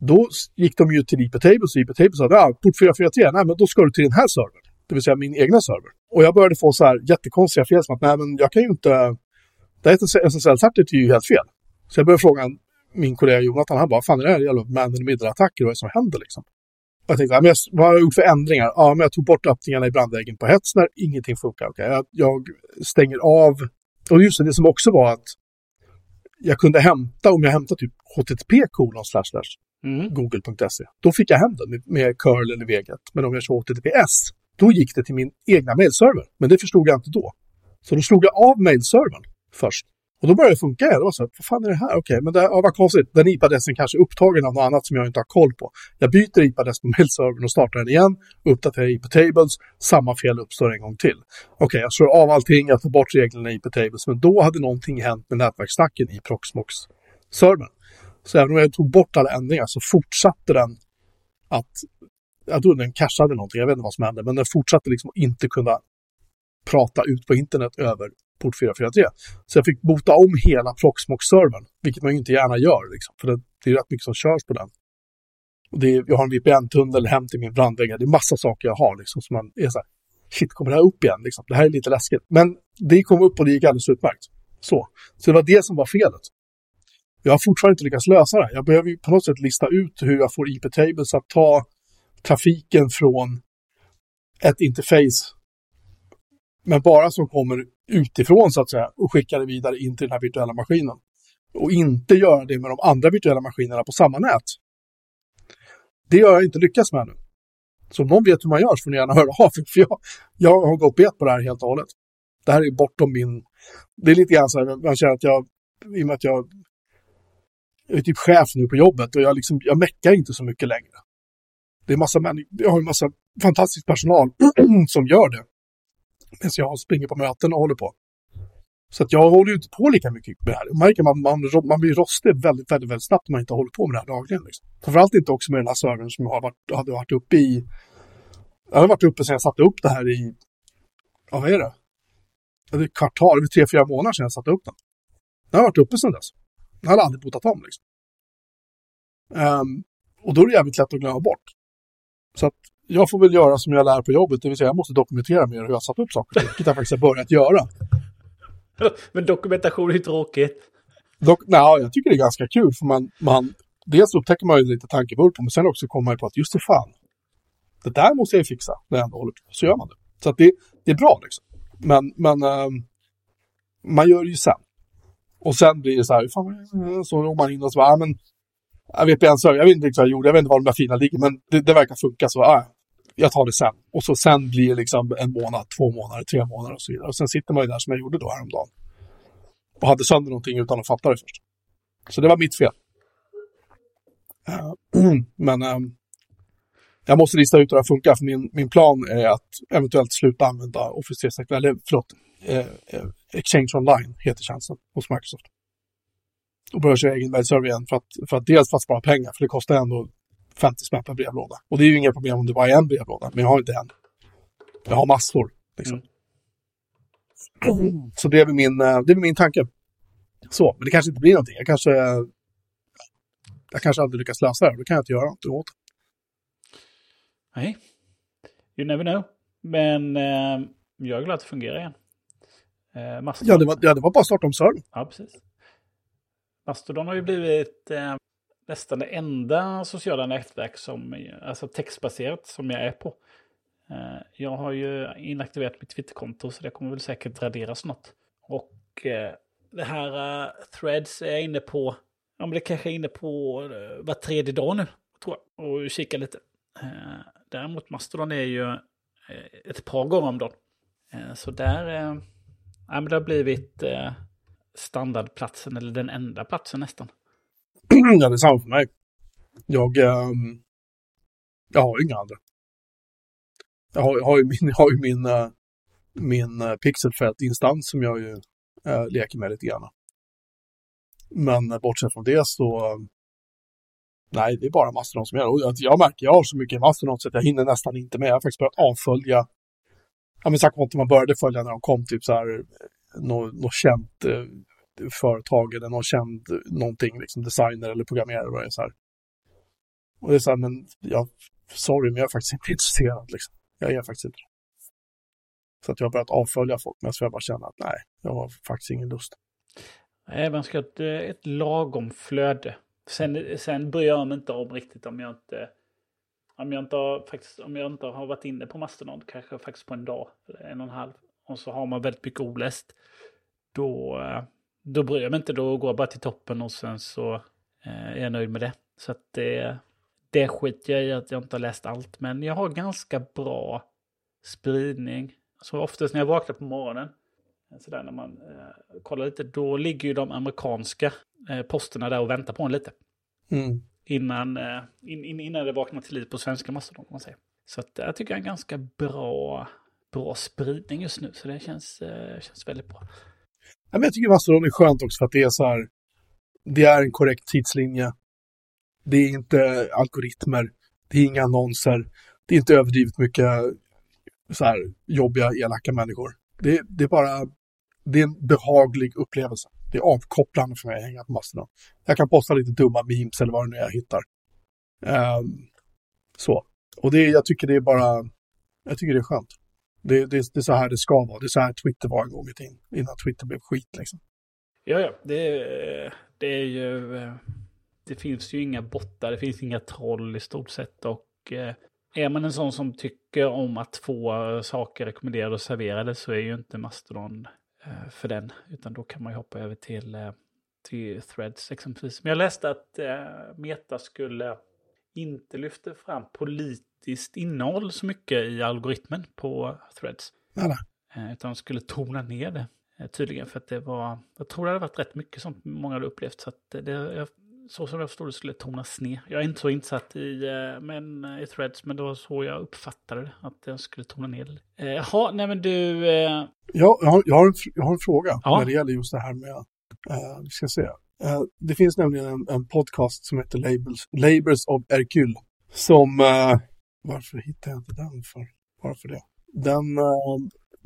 Speaker 1: då gick de ju till IP-tables och IP-tables sa att ja, port 443, nej men då ska du till den här servern. Det vill säga min egna server. Och jag började få så här jättekonstiga fel som att nej men jag kan ju inte, det här SSL-certet är ju helt fel. Så jag började fråga min kollega Jonathan, han bara, fan är det här jävla man in the attacker vad är det som händer liksom? Jag tänkte, men jag, vad har jag gjort för ändringar? Ja, men jag tog bort öppningarna i brandväggen på Hetzner, ingenting funkar. Okay. Jag, jag stänger av, och just det, det som också var att jag kunde hämta, om jag hämtade typ http kolon slash slash mm. google.se, då fick jag hem den med, med curl eller veget. Men om jag kör https, då gick det till min egna mailserver. Men det förstod jag inte då. Så då slog jag av mailservern först. Och då började det funka igen. Det var så här, vad fan är det här? Okej, okay, men det ja, vad konstigt. Den IP-adressen kanske är upptagen av något annat som jag inte har koll på. Jag byter IP-adress på mailservern och startar den igen. Uppdaterar IP-tables. Samma fel uppstår en gång till. Okej, okay, jag slår av allting. Jag tar bort reglerna i IP-tables. Men då hade någonting hänt med nätverkssnacken i Proxmox-servern. Så även om jag tog bort alla ändringar så fortsatte den att jag tror den cashade någonting, jag vet inte vad som hände, men den fortsatte liksom att inte kunna prata ut på internet över port 443. Så jag fick bota om hela Proxmox-servern, vilket man ju inte gärna gör, liksom, för det, det är rätt mycket som körs på den. Och det är, jag har en VPN-tunnel hem till min brandvägg, det är massa saker jag har liksom, som man är så här, shit, kommer det här upp igen? Liksom? Det här är lite läskigt. Men det kom upp och det gick alldeles utmärkt. Så, så det var det som var felet. Jag har fortfarande inte lyckats lösa det. Jag behöver ju på något sätt lista ut hur jag får IP-tables att ta trafiken från ett interface men bara som kommer utifrån så att säga och skicka det vidare in till den här virtuella maskinen. Och inte göra det med de andra virtuella maskinerna på samma nät. Det har jag inte lyckats med ännu. Så om någon vet hur man gör så får ni gärna höra av er, för jag, jag har gått bet på det här helt och hållet. Det här är bortom min... Det är lite grann så här, man känner att jag, i och med att jag, jag är typ chef nu på jobbet och jag, liksom, jag meckar inte så mycket längre. Det är massa människor, jag har en massa fantastisk personal som gör det medan jag springer på möten och håller på. Så att jag håller ju inte på lika mycket med det här. Man märker man, man, man blir rostig väldigt, väldigt, väldigt snabbt om man inte håller på med det här dagligen. Liksom. Framförallt inte också med den här servern som jag har varit, hade varit uppe i. Jag har varit uppe sedan jag satte upp det här i, ja vad är det? Det är kvartal, det är tre, fyra månader sedan jag satte upp den. Den har varit uppe sedan dess. Den har aldrig botat om liksom. Um, och då är det jävligt lätt att glömma bort. Så att jag får väl göra som jag lär på jobbet, det vill säga jag måste dokumentera mer hur jag satt upp saker, vilket jag faktiskt har börjat göra.
Speaker 2: Men dokumentation är ju tråkigt.
Speaker 1: Dok nej, jag tycker det är ganska kul, för man, man dels upptäcker man ju lite tankevurpor, men sen också kommer man på att just det fan, det där måste jag ju fixa när jag ändå håller på. Så gör man det. Så att det, det är bra liksom. Men, men um, man gör det ju sen. Och sen blir det så här, fan, så går man in och så bara, men jag vet, jag vet inte riktigt vad jag gjorde, jag vet inte var de där filerna ligger, men det, det verkar funka så, ah, jag tar det sen. Och så sen blir det liksom en månad, två månader, tre månader och så vidare. Och sen sitter man ju där som jag gjorde då häromdagen. Och hade sönder någonting utan att fatta det först. Så det var mitt fel. Eh, men ehm, jag måste lista ut hur det funkar, för min, min plan är att eventuellt sluta använda Office 365, eller förlåt, eh, eh, Exchange Online heter tjänsten hos Microsoft. Och börja köra egen webbserver igen för att, för att dels för att spara pengar, för det kostar ändå 50 spänn per brevlåda. Och det är ju inga problem om det bara är en brevlåda, men jag har inte en. Jag har massor. Liksom. Mm. Så det är, min, eh, det är min tanke. Så, men det kanske inte blir någonting. Jag kanske, jag kanske aldrig lyckas lösa det. Då kan jag inte göra något åt det.
Speaker 2: Nej, you never know. Men eh, jag är glad att det fungerar igen.
Speaker 1: Eh, ja, det var, ja, det var bara att starta om servern.
Speaker 2: Ja, precis. Mastodon har ju blivit eh, nästan det enda sociala nätverk som, alltså textbaserat, som jag är på. Eh, jag har ju inaktiverat mitt Twitterkonto så det kommer väl säkert raderas något. Och eh, det här eh, Threads är jag inne på, ja men det kanske är inne på var tredje dag nu, tror jag, och kika lite. Däremot Mastodon är ju ett par gånger om dagen. så där, ja men det har blivit standardplatsen, eller den enda platsen nästan.
Speaker 1: ja, det är samma för mig. Jag, um, jag har ju inga andra. Jag har, jag har ju min, jag har ju min, uh, min uh, pixelfält-instans som jag ju uh, leker med lite grann. Men uh, bortsett från det så, ehm, Nej, det är bara Mastodon som gör. Och Jag märker, jag har så mycket Mastodon så att jag hinner nästan inte med. Jag har faktiskt börjat avfölja, ja men sagt man började följa när de kom, typ så här, något, no känt företag eller någon känd någonting, liksom designer eller programmerare. Och det är så här. Och det är så här, men jag, sorry, men jag är faktiskt inte intresserad liksom. Jag är faktiskt inte det. Så att jag har börjat avfölja folk, men jag bara känner att nej, jag har faktiskt ingen lust.
Speaker 2: Nej, man ska ha ett, eh, ett lagom flöde. Sen, sen bryr jag mig inte om riktigt om jag inte... Om jag inte, har, faktiskt, om jag inte har varit inne på Mastodon, kanske faktiskt på en dag, eller en och en halv, och så har man väldigt mycket oläst, då, eh, då bryr jag mig inte. Då går jag bara till toppen och sen så eh, är jag nöjd med det. Så att det, det skiter jag i att jag inte har läst allt. Men jag har ganska bra spridning. Så oftast när jag vaknar på morgonen, så där när man eh, kollar lite, då ligger ju de amerikanska eh, posterna där och väntar på en lite.
Speaker 1: Mm.
Speaker 2: Innan, eh, in, in, innan det vaknar till liv på svenska massor, kan man säga. Så att, jag tycker jag är en ganska bra, bra spridning just nu, så det känns, eh, känns väldigt bra.
Speaker 1: Ja, men jag tycker Mastodon är skönt också för att det är så här, det är en korrekt tidslinje. Det är inte algoritmer, det är inga annonser, det är inte överdrivet mycket så här jobbiga, elaka människor. Det, det är bara, det är en behaglig upplevelse. Det är avkopplande för mig att hänga på Mastodon. Jag kan posta lite dumma memes eller vad det nu är jag hittar. Um, så. Och det, jag tycker det är bara, jag tycker det är skönt. Det, det, det, är så här det ska vara. Det är så här Twitter var en gång i tiden, innan Twitter blev skit liksom.
Speaker 2: Ja, ja, det, det är ju, eh, det finns ju inga bottar, det finns inga troll i stort sett och eh, är man en sån som tycker om att få saker rekommenderade och serverade så är ju inte Mastodon eh, för den. Utan då kan man ju hoppa över till, till Threads exempelvis. Men jag läste att Meta skulle inte lyfta fram politiskt innehåll så mycket i algoritmen på Threads.
Speaker 1: Alla.
Speaker 2: Utan de skulle tona ner det tydligen för att det var, jag tror det hade varit rätt mycket som många hade upplevt. Så att det, så som jag förstod det skulle tonas ner. Jag är inte så insatt i, eh, men, eh, i threads, men det var så jag uppfattade det. Att jag skulle tona ner det. Eh, jaha, nej men du... Eh...
Speaker 1: Ja, jag, har, jag, har en, jag har en fråga ja. när det gäller just det här med... Uh, vi ska se. Uh, det finns nämligen en, en, podcast som heter Labels, Labels of Hercule. Som... Uh, varför hittar jag inte den för? Varför det? Den... Eh,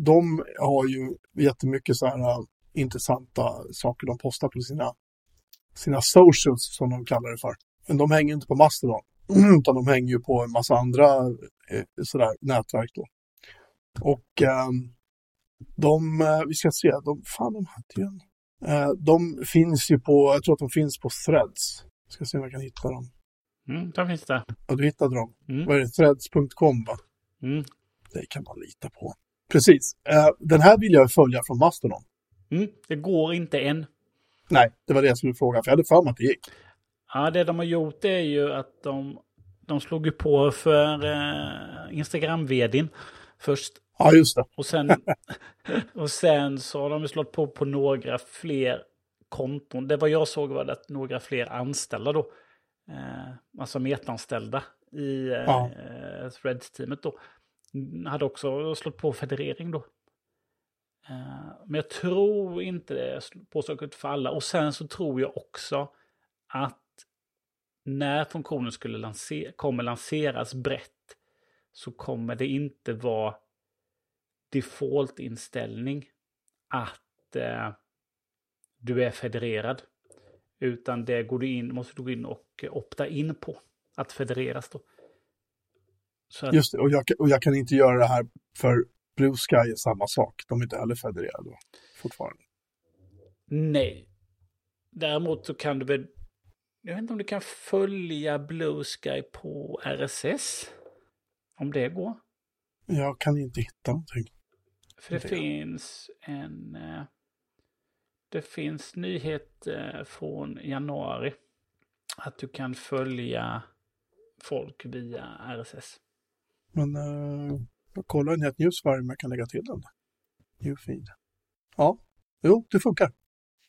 Speaker 1: de har ju jättemycket så här eh, intressanta saker de postar på sina sina socials som de kallar det för. Men de hänger inte på Mastodon, utan de hänger ju på en massa andra eh, sådär, nätverk då. Och ehm, de, vi ska se, de, fan de hade ju en. De finns ju på, jag tror att de finns på Threads. Ska se om jag kan hitta dem.
Speaker 2: Mm, de finns där.
Speaker 1: Ja, du hittade dem. Mm. Vad är det? Threads.com va?
Speaker 2: Mm.
Speaker 1: Det kan man lita på. Precis. Eh, den här vill jag följa från Mastodon.
Speaker 2: Mm, det går inte än.
Speaker 1: Nej, det var det jag skulle fråga, för jag hade för mig att det gick.
Speaker 2: Ja, det de har gjort är ju att de, de slog ju på för eh, Instagram-vdn först.
Speaker 1: Ja, just det.
Speaker 2: Och sen, och sen så har de slått på på några fler konton. Det vad jag såg var det att några fler anställda då. Eh, alltså metanställda i eh, ja. Threads-teamet då. Hade också slått på federering då. Eh, men jag tror inte det påslaget för alla. Och sen så tror jag också att när funktionen skulle lanser kommer lanseras brett så kommer det inte vara default-inställning att eh, du är federerad. Utan det går du in, måste du gå in och opta in på att federeras då.
Speaker 1: Att, Just det, och jag, och jag kan inte göra det här för Blue Sky är samma sak. De är inte heller federerade fortfarande.
Speaker 2: Nej. Däremot så kan du väl... Jag vet inte om du kan följa Blue Sky på RSS? Om det går?
Speaker 1: Jag kan inte hitta någonting.
Speaker 2: För det, det. finns en... Eh, det finns nyhet eh, från januari. Att du kan följa folk via RSS.
Speaker 1: Men uh, jag kollar en helt news varje om jag kan lägga till den. New feed. Ja, jo, det funkar.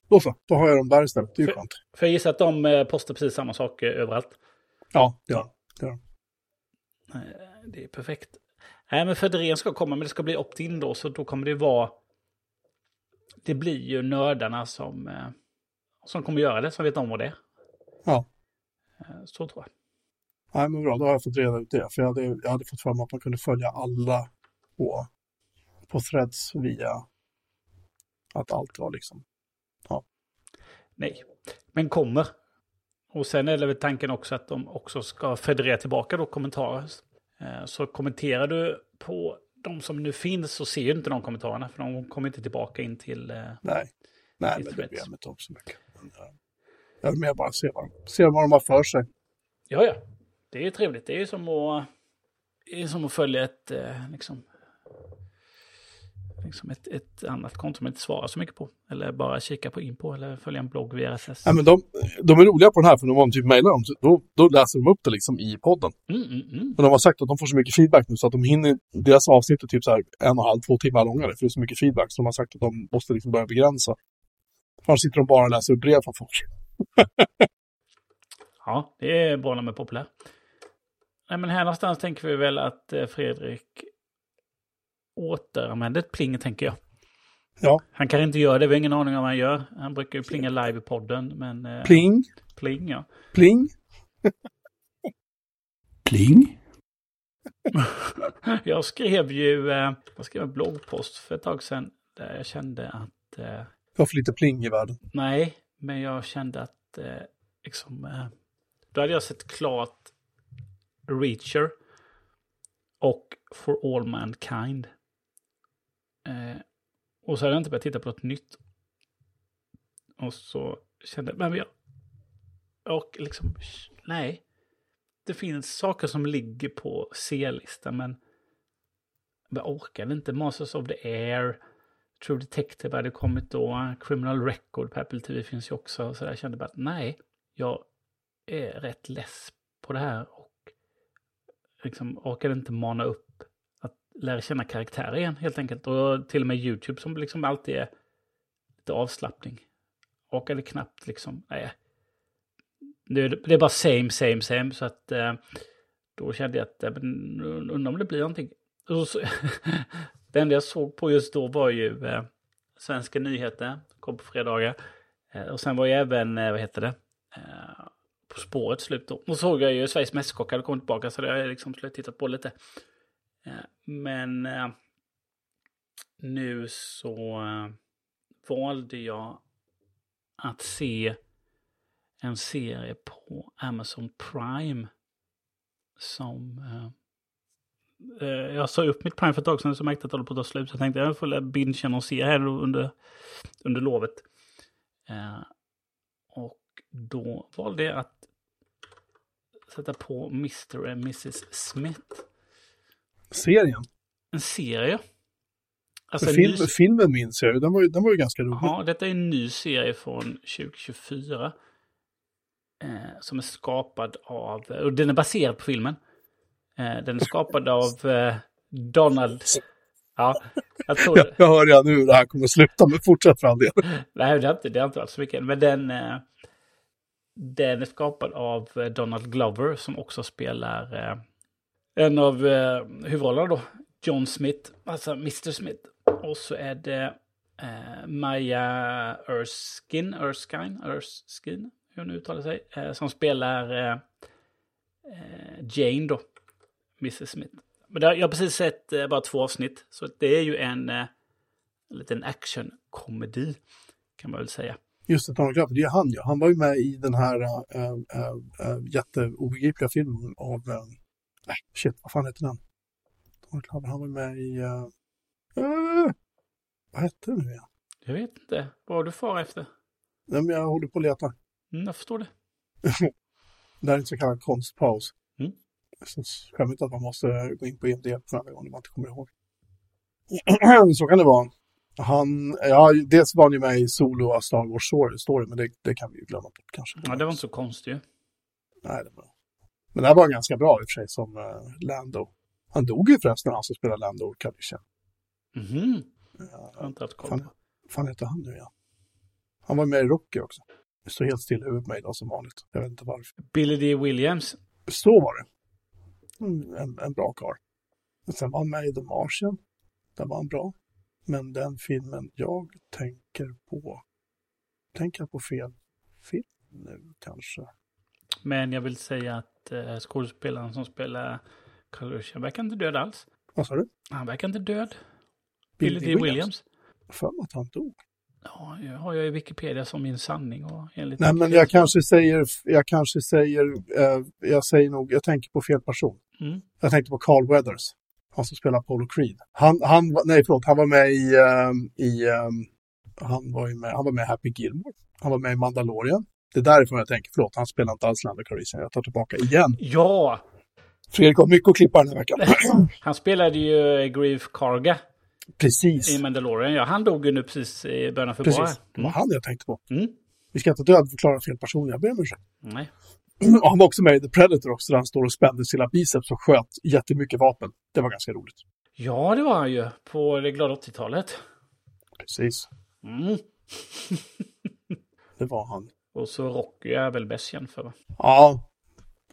Speaker 1: Då så, då har jag dem där istället. Det är ju skönt.
Speaker 2: För jag gissar att de eh, postar precis samma sak eh, överallt.
Speaker 1: Ja, ja, det gör
Speaker 2: de. Det är perfekt. Nej, men Federén ska komma, men det ska bli opt-in då, så då kommer det vara... Det blir ju nördarna som, eh, som kommer göra det, som vet om vad det är.
Speaker 1: Ja.
Speaker 2: Eh, så tror jag.
Speaker 1: Nej, men bra, då har jag fått reda ut det. För jag hade, jag hade fått mig att man kunde följa alla på, på threads via att allt var liksom.
Speaker 2: Nej, men kommer. Och sen är det väl tanken också att de också ska federera tillbaka då kommentarer. Eh, Så kommenterar du på de som nu finns så ser ju inte de kommentarerna för de kommer inte tillbaka in till... eh,
Speaker 1: Nej, nej men det bryr jag mig inte om så mycket. Men, eh, Jag vill mer bara se vad, se vad de har för sig.
Speaker 2: Ja, ja. Det är ju trevligt. Det är ju som att, är som att följa ett, eh, liksom, liksom ett, ett annat konto som man inte svarar så mycket på. Eller bara kika på in på eller följa en blogg via RSS.
Speaker 1: Nej, men de, de är roliga på den här, för om de typ mejlar dem, då, då läser de upp det liksom i podden.
Speaker 2: Mm, mm, mm.
Speaker 1: Men de har sagt att de får så mycket feedback nu så att de hinner, deras avsnitt är typ så här en och en halv, två timmar långare, för det är så mycket feedback. Så de har sagt att de måste liksom börja begränsa. Annars sitter de bara och läser upp brev från folk.
Speaker 2: Ja, det är bra när man är populär. Nej, men här någonstans tänker vi väl att eh, Fredrik återanvänder ett pling, tänker jag.
Speaker 1: Ja,
Speaker 2: Han kan inte göra det, vi har ingen aning om vad han gör. Han brukar ju plinga live i podden, men... Eh,
Speaker 1: pling,
Speaker 2: Pling, ja.
Speaker 1: pling.
Speaker 3: Pling.
Speaker 2: Jag skrev ju eh, jag skrev en bloggpost för ett tag sedan där jag kände att... Eh,
Speaker 1: Jag har för lite pling i världen.
Speaker 2: nej, men jag kände att eh, liksom... Eh, då hade jag sett klart Reacher och For All Mankind. Eh, och så hade jag inte börjat titta på något nytt. Och så kände jag, men jag... Och liksom, nej. Det finns saker som ligger på C-listan, men jag orkade inte. Masters of the Air, True Detective hade kommit då, Criminal Record på Apple TV finns ju också. Så jag kände bara att nej, jag är rätt less på det här och liksom orkade inte mana upp lära känna karaktärer igen helt enkelt. Och till och med YouTube som liksom alltid är lite avslappning. och eller knappt liksom, nej. Det är, det är bara same, same, same. Så att eh, då kände jag att, eh, undrar om det blir någonting. Så, så, det enda jag såg på just då var ju eh, Svenska nyheter, kom på fredagar. Eh, och sen var ju även, eh, vad heter det, eh, På spåret slut då. Och såg jag ju Sveriges Mästerkock hade kommit tillbaka så det har jag liksom skulle tittat på lite. Eh, men eh, nu så eh, valde jag att se en serie på Amazon Prime som... Eh, jag sa upp mitt Prime för ett tag sedan så märkte jag att det håller på att ta slut. Så jag tänkte jag får binge och se här under, under lovet. Eh, och då valde jag att sätta på Mr. och Mrs. Smith.
Speaker 1: Serien.
Speaker 2: En serie. Alltså
Speaker 1: film,
Speaker 2: ny-
Speaker 1: filmen minns jag den var ju, den var ju ganska rolig.
Speaker 2: Ja, detta är en ny serie från 2024. Eh, som är skapad av, och den är baserad på filmen. Eh, den är skapad av eh, Donald. Ja, jag tror
Speaker 1: Jag, jag hör redan nu hur det här kommer att sluta, men fortsätt för all del.
Speaker 2: Nej, det har inte, det har inte varit så mycket. Men den, eh, den är skapad av eh, Donald Glover som också spelar eh, en av eh, huvudrollerna då. John Smith, alltså Mr. Smith. Och så är det eh, Maja Erskine, Erskine, Erskine, hur hon uttalar sig, eh, som spelar eh, eh Jane då, Mrs. Smith. Men där, jag har precis sett eh, bara två avsnitt, så det är ju en, eh, liten actionkomedi kan man väl säga.
Speaker 1: Just det, Donald Glover, det är han ja. Han var ju med i den här äh, äh, äh, jätteobegripliga filmen av... Äh, nej, shit, vad fan heter den? Donald Glover, han var med i... Äh, vad hette den nu igen?
Speaker 2: Jag vet inte, vad har du far efter?
Speaker 1: Nej, men jag håller på att leta.
Speaker 2: Mm, jag förstår det.
Speaker 1: Det här är en så kallad konstpaus.
Speaker 2: Mm.
Speaker 1: Så skämmigt att man måste gå in på IMDb varje gång man inte kommer ihåg. så kan det vara. Han, ja, dels var han ju med i Solo av Star Wars story men det, det kan vi ju glömma bort kanske.
Speaker 2: Ja, det var inte så konstigt ju.
Speaker 1: Nej, det var... Men det här var ganska bra i och för sig som uh, Lando. Han dog ju förresten, han som spelar Lando Calrissian.
Speaker 2: Mhm,
Speaker 1: Uh,
Speaker 2: jag har inte haft koll
Speaker 1: fan, fan heter han nu ja? Han var med i Rocky också. Det står helt still på mig idag som vanligt. Jag vet inte varför.
Speaker 2: Billy D. Williams.
Speaker 1: Så var det. Mm, En, en bra karl. Sen var han med i The Martian. Där var han bra. Men den filmen jag tänker på. Tänker jag på fel film nu kanske?
Speaker 2: Men jag vill säga att eh, skådespelaren som spelar Carlucci verkar inte död alls.
Speaker 1: Vad sa du?
Speaker 2: Han verkar inte död. Billy, D. Williams.
Speaker 1: För att han dog.
Speaker 2: Ja, jag har jag i Wikipedia som min sanning. Och enligt
Speaker 1: Nej, men jag kanske säger, jag kanske säger, eh, jag säger nog, jag tänker på fel person.
Speaker 2: Mm.
Speaker 1: Jag tänkte på Carl Weathers, han som spelar Apollo Creed. Han, han, nej förlåt, han var med i, ehm, i ehm, han var ju med, han var med i Happy Gilmore. Han var med i Mandalorian. Det är därifrån jag tänker, förlåt, han spelar inte alls Lando Calrissian. Jag tar tillbaka igen.
Speaker 2: Ja,
Speaker 1: Fredrik har mycket att klippa den här veckan.
Speaker 2: han spelade ju Grief Karga
Speaker 1: Precis.
Speaker 2: i Mandalorian. Ja, han dog ju nu precis i början av februari.
Speaker 1: Precis. Det var han jag tänkte på.
Speaker 2: Mm.
Speaker 1: Vi ska inte dödförklara fel person, jag ber om ursäkt.
Speaker 2: Nej.
Speaker 1: Och han var också med i The Predator också, där han står och spände sina biceps och sköt jättemycket vapen. Det var ganska roligt.
Speaker 2: Ja, det var han ju på det glada 80-talet.
Speaker 1: Precis.
Speaker 2: Mm.
Speaker 1: Det var han.
Speaker 2: Och så Rocky är väl bäst känd för. va?
Speaker 1: Ja,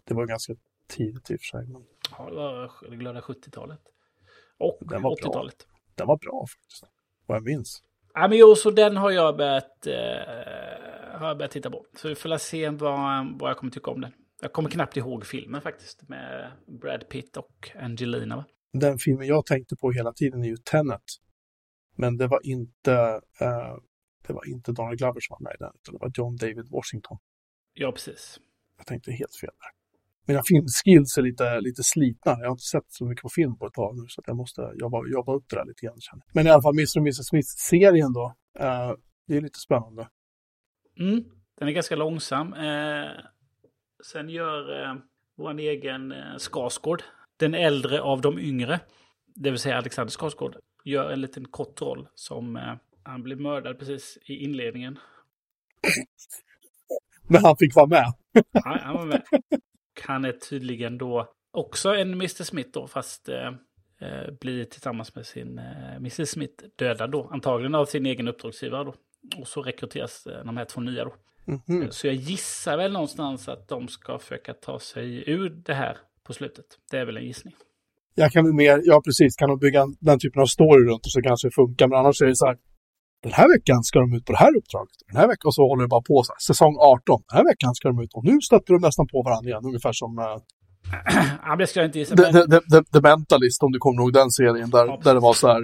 Speaker 1: det var ganska tidigt i och för sig. Men
Speaker 2: Ja, det var det glada 70-talet. Och
Speaker 1: Den var bra.
Speaker 2: 80-talet.
Speaker 1: den var bra faktiskt. Vad jag minns.
Speaker 2: Ja, men jo, så den har jag börjat, eh, har jag börjat titta på. Så vi får se vad, vad jag kommer tycka om den. Jag kommer knappt ihåg filmen faktiskt. Med Brad Pitt och Angelina. Va?
Speaker 1: Den filmen jag tänkte på hela tiden är ju Tenet. Men det var inte, eh, det var inte Donald Glover som var med i den, utan det var John David Washington.
Speaker 2: Ja, precis.
Speaker 1: Jag tänkte helt fel där. Mina filmskills är lite, lite slitna. Jag har inte sett så mycket på film på ett tag nu, så jag måste jobba, jobba upp det där lite grann. känner. Men i alla fall, Mr. och Mrs. Smith-serien då. Eh, det är lite spännande.
Speaker 2: Mm, den är ganska långsam. Eh, sen gör eh, vår egen eh, Skarsgård, den äldre av de yngre, det vill säga Alexander Skarsgård, gör en liten kort roll som eh, han blev mördad precis i inledningen.
Speaker 1: Men han fick vara med.
Speaker 2: Ja, han var med. Han är tydligen då också en Mr. Smith då, fast eh, eh, blir tillsammans med sin eh, Mrs. Smith dödad då, antagligen av sin egen uppdragsgivare då. Och så rekryteras eh, de här två nya då.
Speaker 1: Mhm.
Speaker 2: Så jag gissar väl någonstans att de ska försöka ta sig ur det här på slutet. Det är väl en gissning.
Speaker 1: Jag kan mer, ja precis, kan de bygga den typen av story runt det så kanske det funkar. Men annars är det så här, den här veckan ska de ut på det här uppdraget. Den här veckan så håller det bara på så här, säsong 18. Den här veckan ska de ut och nu stöter de nästan på varandra igen. Ungefär som
Speaker 2: Ja, det ska jag inte gissa.
Speaker 1: the, the, the, the Mentalist, om du kommer ihåg den serien. Där,
Speaker 2: Ja,
Speaker 1: där det var så här,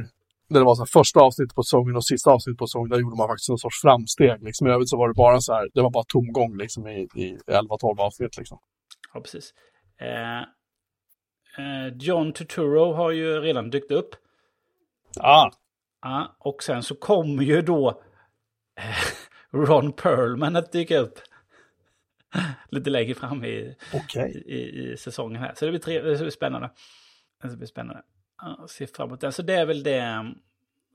Speaker 1: där det var så här, första avsnittet på säsongen och sista avsnittet på säsongen, där gjorde man faktiskt en sorts framsteg. Liksom. I övrigt så var det bara så här, det var bara tomgång liksom, i, i 11-12 avsnitt. Liksom.
Speaker 2: ja, precis. Eh, eh, John Turturro har ju redan dykt upp.
Speaker 1: Ah,
Speaker 2: Ja, och sen så kommer ju då eh, Ron Perlman att dyka upp. Lite längre fram i,
Speaker 1: okej.
Speaker 2: i, i säsongen här. Så det blir, tre, det blir spännande. Det blir spännande. Ja, se fram emot den. Så det är väl det mm,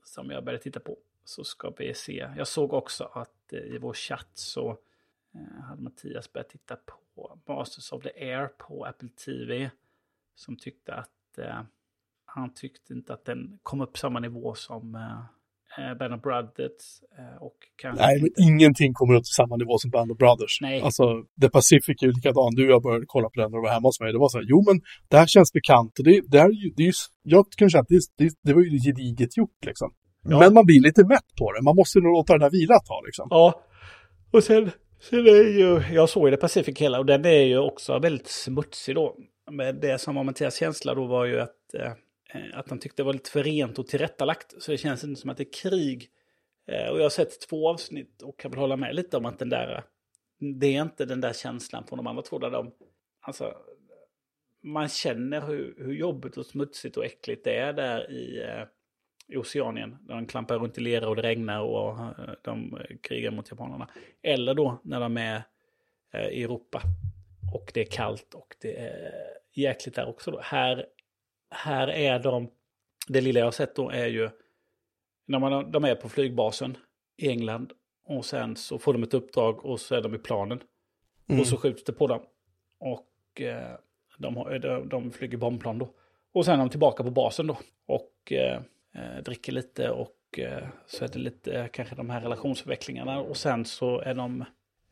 Speaker 2: som jag började titta på. Så ska vi se. Jag såg också att eh, i vår chatt så eh, hade Mattias börjat titta på Masters of the Air på Apple TV. Som tyckte att han tyckte inte att den kom upp samma nivå som eh, Band of Brothers. Eh, och kanske
Speaker 1: Nej, men ingenting kommer upp till samma nivå som Band of Brothers.
Speaker 2: Nej.
Speaker 1: Alltså, The Pacific är ju likadan. Du och jag började kolla på den när du var hemma hos mig. Det var så här, jo men det här känns bekant. Och det, det här det är ju, jag kan känna att det, det, det var ju gediget gjort liksom.
Speaker 2: Ja.
Speaker 1: Men man blir lite mätt på det. Man måste nog låta det där vila ett tag liksom.
Speaker 2: Ja, och sen, sen är ju, jag såg ju det Pacific hela och den är ju också väldigt smutsig då. Men det som var Mattias känsla då var ju att, eh, Eh, att han tyckte det var lite för rent och tillrättalagt. Så det känns inte som att det är krig. Eh, och jag har sett två avsnitt och kan väl hålla med lite om att den där, det är inte den där känslan från de andra två där de, alltså, man känner hur, hur jobbigt och smutsigt och äckligt det är där i, eh, i Oceanien. När de klampar runt i lera och det regnar och de krigar mot japanerna. Eller då när de är i Europa och det är kallt och det är jäkligt där också. Då. Här, här är de, det lilla jag har sett då är ju när man, de är på flygbasen i England och sen så får de ett uppdrag och så är de i planen.
Speaker 1: Mm.
Speaker 2: Och så skjuts det på dem. Och eh, de, har, de, de flyger bombplan då. Och sen är de tillbaka på basen då. Och eh, eh, dricker lite och eh, så är det lite eh, kanske de här relationsförvecklingarna. Och sen så är de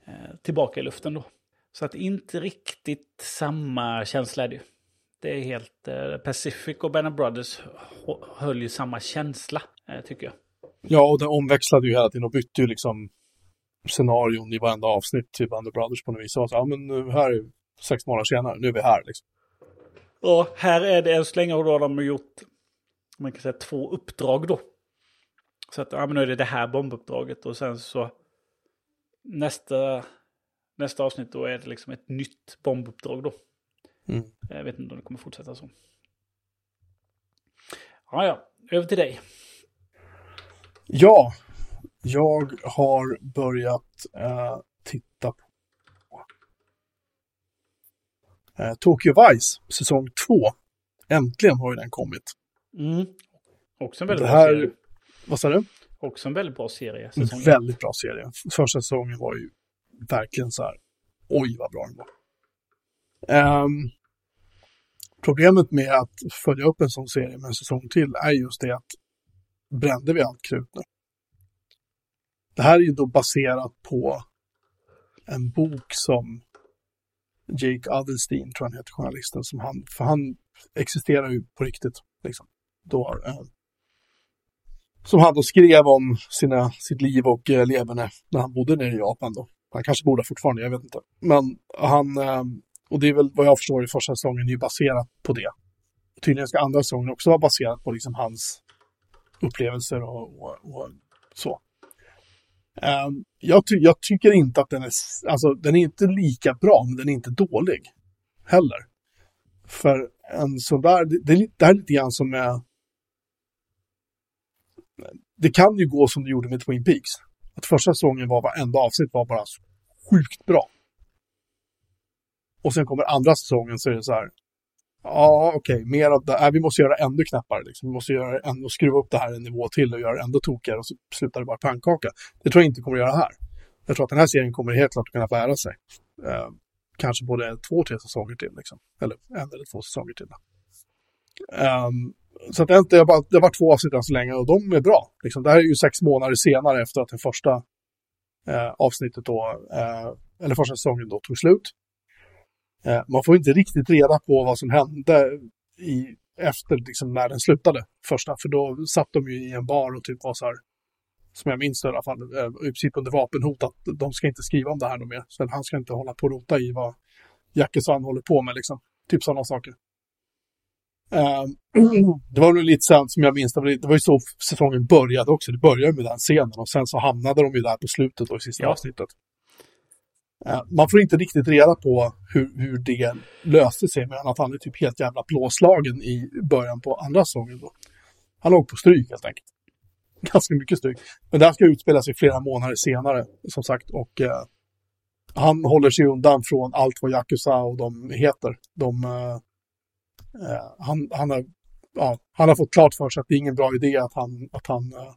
Speaker 2: eh, tillbaka i luften då. Så att inte riktigt samma känsla är det ju. Det är helt... Eh, Pacific och Band of Brothers höll ju samma känsla, eh, tycker jag.
Speaker 1: Ja, och den omväxlade ju hela tiden och bytte ju liksom scenarion i varenda avsnitt, typ Under Brothers på något vis. Så, ja, men nu här är sex månader senare, nu är vi här liksom.
Speaker 2: Och här är det än så länge då de har gjort, man kan säga två uppdrag då. Så att, ja men nu är det det här bombuppdraget och sen så nästa, nästa avsnitt då är det liksom ett nytt bombuppdrag då.
Speaker 1: Mm.
Speaker 2: Jag vet inte om det kommer fortsätta så. Ja, ja, över till dig.
Speaker 1: Ja, jag har börjat eh, titta på eh, Tokyo Vice, säsong 2. Äntligen har ju den kommit.
Speaker 2: Mm. Också en väldigt
Speaker 1: Det
Speaker 2: bra
Speaker 1: här-
Speaker 2: serie.
Speaker 1: Vad sa du?
Speaker 2: Också en väldigt bra serie. Säsong
Speaker 1: väldigt bra serie. Första säsongen var ju verkligen så här, oj vad bra den var. Ehm, problemet med att följa upp en sån serie med en säsong till är just det att brände vi allt krut nu? Det här är ju då baserat på en bok som Jake Adelstein, tror jag han heter, journalisten, som han, för han existerar ju på riktigt. Liksom. Då, eh, som han då skrev om sina, sitt liv och eh, leverne när han bodde nere i Japan då. Han kanske bor där fortfarande, jag vet inte. Men han, eh, och det är väl vad jag förstår i första säsongen, är baserat på det. Tydligen ska andra säsongen också vara baserat på liksom hans upplevelser och, och, och så. Um, jag, ty jag tycker inte att den är, alltså den är inte lika bra, men den är inte dålig heller. För en sån där, det, det, det här är lite grann som med det kan ju gå som det gjorde med Twin Peaks. Att första säsongen var varenda avsnitt var bara sjukt bra. Och sen kommer andra säsongen så är det så här. Ja, okej, mer av det. Äh, vi måste göra det ännu knappare. Liksom. Vi måste göra ändå, skruva upp det här en nivå till och göra det ändå tokigare och så slutar det bara pannkaka. Det tror jag inte kommer att göra här. Jag tror att den här serien kommer helt klart att kunna bära sig. Eh, kanske både två, tre säsonger till. Liksom. Eller en eller två säsonger till. Um, så att det, är inte, det, har varit två avsnitt än så länge och de är bra. Liksom, det här är ju sex månader senare efter att den första eh, avsnittet då, eh, eller första säsongen då tog slut. Eh, man får inte riktigt reda på vad som hände i, efter liksom, när den slutade första, för då satt de ju i en bar och typ var så här, som jag minns det i alla fall, eh, i princip under vapenhot att de ska inte skriva om det här något mer. Så han ska inte hålla på och rota i vad Jackesson håller på med liksom. Typ sådana saker. Ehm, det var nog lite sant som jag minns, det var, det var ju så säsongen började också. Det började med den scenen och sen så hamnade de ju där på slutet då i sista
Speaker 2: Ja.
Speaker 1: avsnittet. Eh, man får inte riktigt reda på hur, hur det löste sig, men att han är typ helt jävla blåslagen i början på andra säsongen då. Han låg på stryk helt enkelt. Ganska mycket stryk. Men det här ska utspela sig flera månader senare, som sagt, och eh, han håller sig undan från allt vad Yakuza och de heter. De, eh, eh, han, han, har, ja, han har fått klart för sig att det är ingen bra idé att han, att han, eh,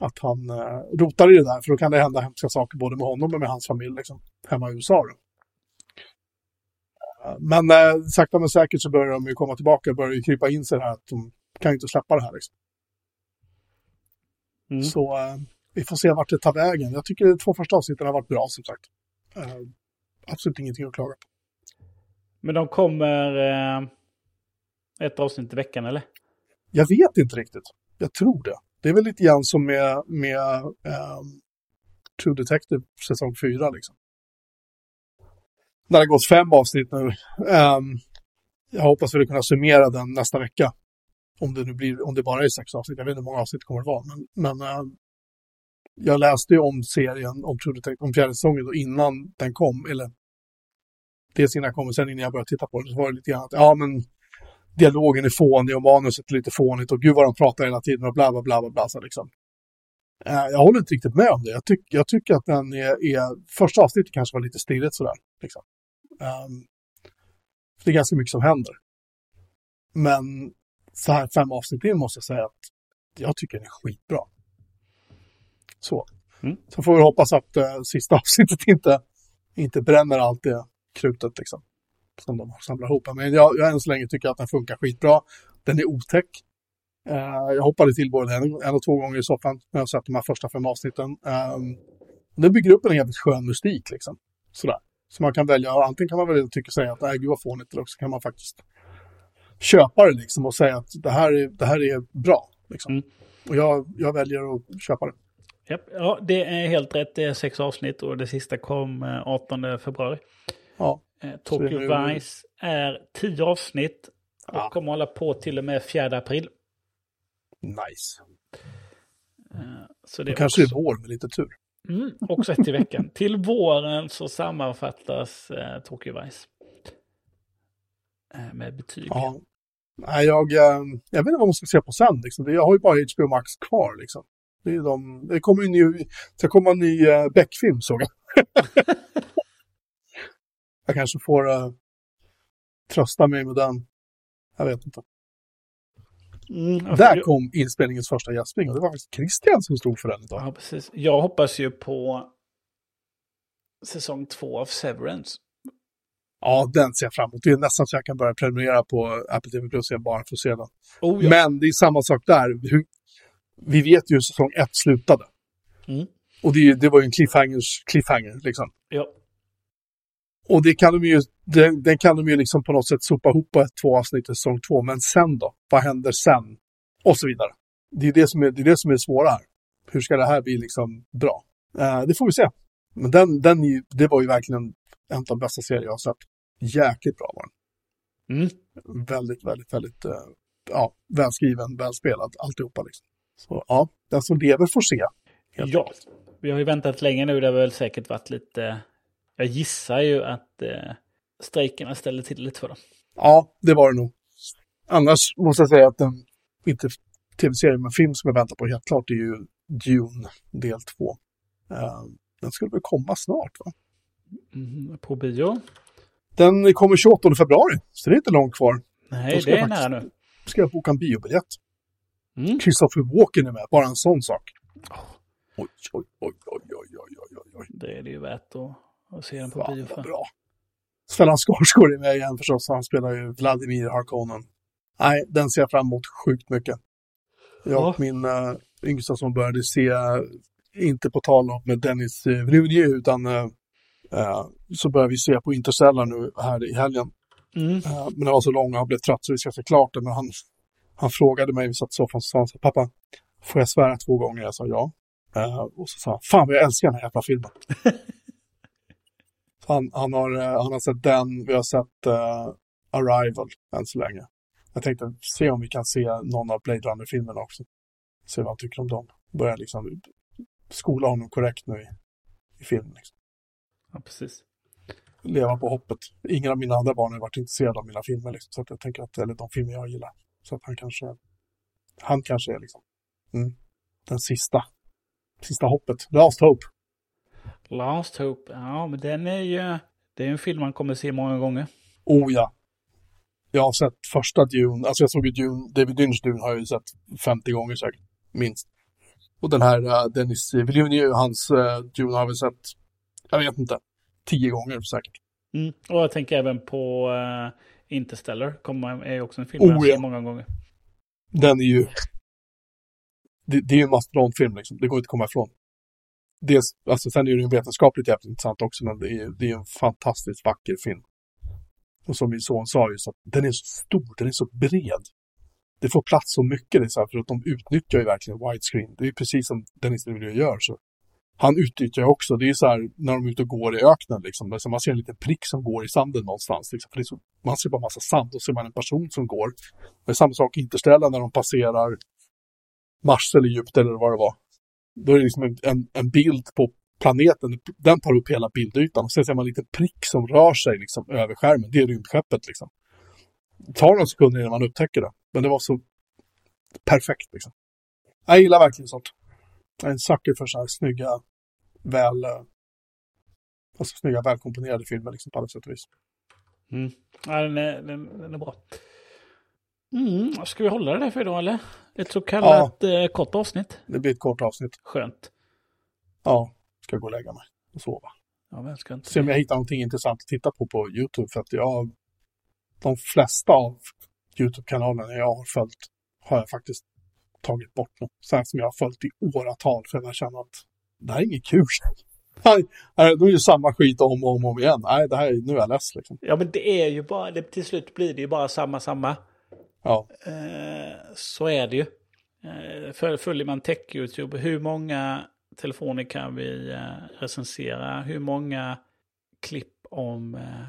Speaker 1: att han eh, rotar i det där, för då kan det hända hemska saker både med honom och med hans familj liksom, hemma i USA. Då. Eh, Men eh, sakta men säkert så börjar de ju komma tillbaka och börjar ju krypa in sig här att de kan ju inte släppa det här. Liksom.
Speaker 2: Mm.
Speaker 1: Så eh, vi får se vart det tar vägen. Jag tycker de två första avsnitten har varit bra som sagt. Eh, absolut ingenting att klaga på.
Speaker 2: Men de kommer eh, ett avsnitt i veckan eller?
Speaker 1: Jag vet inte riktigt. Jag tror det. Det är väl lite grann som med, med ehm, True Detective säsong 4 liksom. När det har gått fem avsnitt nu. Ehm, jag hoppas vi kunna summera den nästa vecka. Om det nu blir, om det bara är sex avsnitt. Jag vet inte hur många avsnitt det kommer att vara. Men, men ehm, jag läste ju om serien, om True Detective, om fjärde säsongen då innan den kom. Eller dels innan jag kom och sen innan jag började titta på den. Så var det lite grann att, ja men dialogen är fånig och manuset är lite fånigt och gud vad de pratar hela tiden och bla bla bla bla bla. Så liksom. Eh, jag håller inte riktigt med om det. Jag, tyck, jag tycker att den är, är... Första avsnittet kanske var lite stirrigt sådär. Liksom. Ehm, det är ganska mycket som händer. Men så här fem avsnitt in måste jag säga att jag tycker den är skitbra. Så.
Speaker 2: Mm.
Speaker 1: Så får vi hoppas att eh, sista avsnittet inte, inte bränner allt det krutet liksom som de samlar ihop. Men jag, jag än så länge tycker att den funkar skitbra. Den är otäck. Eh, jag hoppade till både en, en och två gånger i soffan när jag sett de här första fem avsnitten. Um, det bygger upp en jävligt skön mystik liksom. Sådär. Så man kan välja, antingen kan man välja att tycka säga att nej gud vad fånigt, eller också kan man faktiskt köpa det liksom och säga att det här är, det här är bra. Liksom.
Speaker 2: Mm.
Speaker 1: Och jag, jag väljer att köpa det.
Speaker 2: Japp. Ja, det är helt rätt. Det är sex avsnitt och det sista kom eh, 18 februari.
Speaker 1: Ja.
Speaker 2: Eh,
Speaker 1: det
Speaker 2: Tokyo
Speaker 1: är
Speaker 2: Vice är tio avsnitt och
Speaker 1: Ja.
Speaker 2: kommer hålla på till och med 4 april.
Speaker 1: Nice.
Speaker 2: Eh, så det
Speaker 1: Det
Speaker 2: är
Speaker 1: kanske
Speaker 2: också,
Speaker 1: är vår med lite tur.
Speaker 2: mm, också ett i veckan. till våren så sammanfattas eh, Tokyo Vice. Eh, med betyg.
Speaker 1: Ja. Nej, jag, eh, jag vet inte vad man ska se på sen. Liksom. Det- Jag har ju bara HBO Max kvar. Liksom. Det, är de, det kommer ju en ny, ska komma en ny Beck-film såg jag. jag kanske får eh, trösta mig med den. Jag vet inte.
Speaker 2: Mm,
Speaker 1: Där
Speaker 2: för-
Speaker 1: kom inspelningens första gäspning och det var faktiskt Christian som stod för den idag.
Speaker 2: Ja, precis. Jag hoppas ju på säsong två av Severance.
Speaker 1: Ja, den ser jag fram emot. Det är nästan så jag kan börja prenumerera på Apple TV Plus bara för att se den.
Speaker 2: Oh, ja.
Speaker 1: Men det är samma sak där. Hur, vi vet ju hur säsong ett slutade.
Speaker 2: Mm.
Speaker 1: Och det, det var ju en cliffhangers, cliffhanger liksom.
Speaker 2: ja.
Speaker 1: Och det kan de ju, den, den kan de ju liksom på något sätt sopa ihop på ett, två avsnitt i säsong två. Men sen då? Vad händer sen? Och så vidare. Det är det som är det, är det, som är svåra här. Hur ska det här bli liksom bra? Eh, det får vi se. Men den, den det var ju verkligen en av de bästa serier jag har sett. Jäkligt bra var den.
Speaker 2: Mm.
Speaker 1: Väldigt, väldigt, väldigt eh, ja, välskriven, välspelad, alltihopa liksom. Så ja, den som lever får se.
Speaker 2: Ja, vi har ju väntat länge nu. Det har väl säkert varit lite... Jag gissar ju att eh, strejkerna ställer till lite för dem.
Speaker 1: Ja, det var det nog. Annars måste jag säga att den, inte tv-serie, men film som jag väntar på helt klart är ju Dune del 2. den skulle väl komma snart va?
Speaker 2: Mm, på bio?
Speaker 1: Den kommer 28 februari, så det är inte långt kvar.
Speaker 2: Nej,
Speaker 1: Då
Speaker 2: det är nära nu.
Speaker 1: Ska jag boka en biobiljett.
Speaker 2: Mm.
Speaker 1: Christopher Walken är med, bara en sån sak. Oj, oj, oj, oj, oj, oj, oj, oj.
Speaker 2: Det är det ju värt att, att se den på
Speaker 1: Fan
Speaker 2: bio för.
Speaker 1: bra. Stellan Skarsgård är med igen förstås, han spelar ju Vladimir Harkonnen. Nej, den ser jag fram emot sjukt mycket. Jag
Speaker 2: Ja.
Speaker 1: och min uh, yngsta som började se, eh, inte på tal om med Dennis Villeneuve, utan eh, så började vi se på Interstellar nu här i helgen.
Speaker 2: Mm.
Speaker 1: Eh, men det var så lång och han blev trött så vi ska se klart det. Men han, han frågade mig, vi satt i soffan, och sa han så pappa, får jag svära två gånger? Jag sa ja. Och så sa han, fan vad jag älskar den här jävla filmen. Han, han, har, eh, han har sett den, vi har sett eh, Arrival än så länge. Jag tänkte se om vi kan se någon av Blade Runner-filmerna också. Se vad han tycker om dem. Börja liksom skola honom korrekt nu i, i filmen. Liksom.
Speaker 2: Ja, precis.
Speaker 1: Leva på hoppet. Ingen av mina andra barn har varit intresserade av mina filmer. Liksom, så att jag tänker att, eller de filmer jag gillar. Så att han kanske, han kanske är liksom mm, den sista, sista hoppet. Last hope.
Speaker 2: Last Hope. Ja, men den är ju... Det är en film man kommer se många gånger.
Speaker 1: Oh ja. Jag har sett första Dune, alltså jag såg ju Dune, David Lynch Dune har jag ju sett 50 gånger säkert, minst. Och den här uh, Dennis Villeneuve, hans uh, Dune har vi sett, jag vet inte, 10 gånger säkert.
Speaker 2: Mm. Och jag tänker även på uh, Interstellar. Kommer, är ju också en film
Speaker 1: Oh,
Speaker 2: jag ser
Speaker 1: ja.
Speaker 2: många gånger.
Speaker 1: Den är ju, det, det är ju en mastodontfilm liksom, det går inte att komma ifrån. Dels, alltså sen är det ju vetenskapligt jävligt intressant också, men det är ju det är en fantastiskt vacker film. Och som min son sa ju, så att den är så stor, den är så bred. Det får plats så mycket, det är så här, för att de utnyttjar ju verkligen widescreen. Det är ju precis som Dennis DeVille gör. Så. Han utnyttjar ju också, det är ju så här när de är ute och går i öknen, liksom, så man ser en liten prick som går i sanden någonstans. Liksom, för det är så, man ser bara massa sand och ser man en person som går. Det är samma sak i Interstellar när de passerar Mars eller Jupiter eller vad det var. Då är det liksom en, en, en bild på planeten, den tar upp hela bildytan och sen ser man en liten prick som rör sig liksom över skärmen. Det är rymdskeppet liksom. Det tar några sekunder innan man upptäcker det, men det var så perfekt liksom. Jag gillar verkligen sånt. Jag är en sucker för så här snygga, väl, eh, alltså snygga, välkomponerade filmer liksom på alla sätt och vis.
Speaker 2: Mm. Ja, den, är, den, den är bra. Mm. Ska vi hålla det där för idag eller? Ett så kallat eh, kort avsnitt.
Speaker 1: Det blir ett kort avsnitt.
Speaker 2: Skönt.
Speaker 1: Ja, ska gå och lägga mig och sova.
Speaker 2: Ja, vem ska inte
Speaker 1: Se om jag hittar någonting intressant att titta på på YouTube. För att jag, de flesta av YouTube-kanalerna jag har följt har jag faktiskt tagit bort nu. Sen som jag har följt i åratal för jag känner att det här är inget kul. Nej, Då är det samma skit om och om, om igen. Nej, det här, är- nu är jag less liksom.
Speaker 2: Ja, men det är ju bara, det, till slut blir det ju bara samma, samma.
Speaker 1: Ja,
Speaker 2: Eh, så är det ju. Eh, följer man tech-YouTube, hur många telefoner kan vi eh, recensera hur många klipp om eh,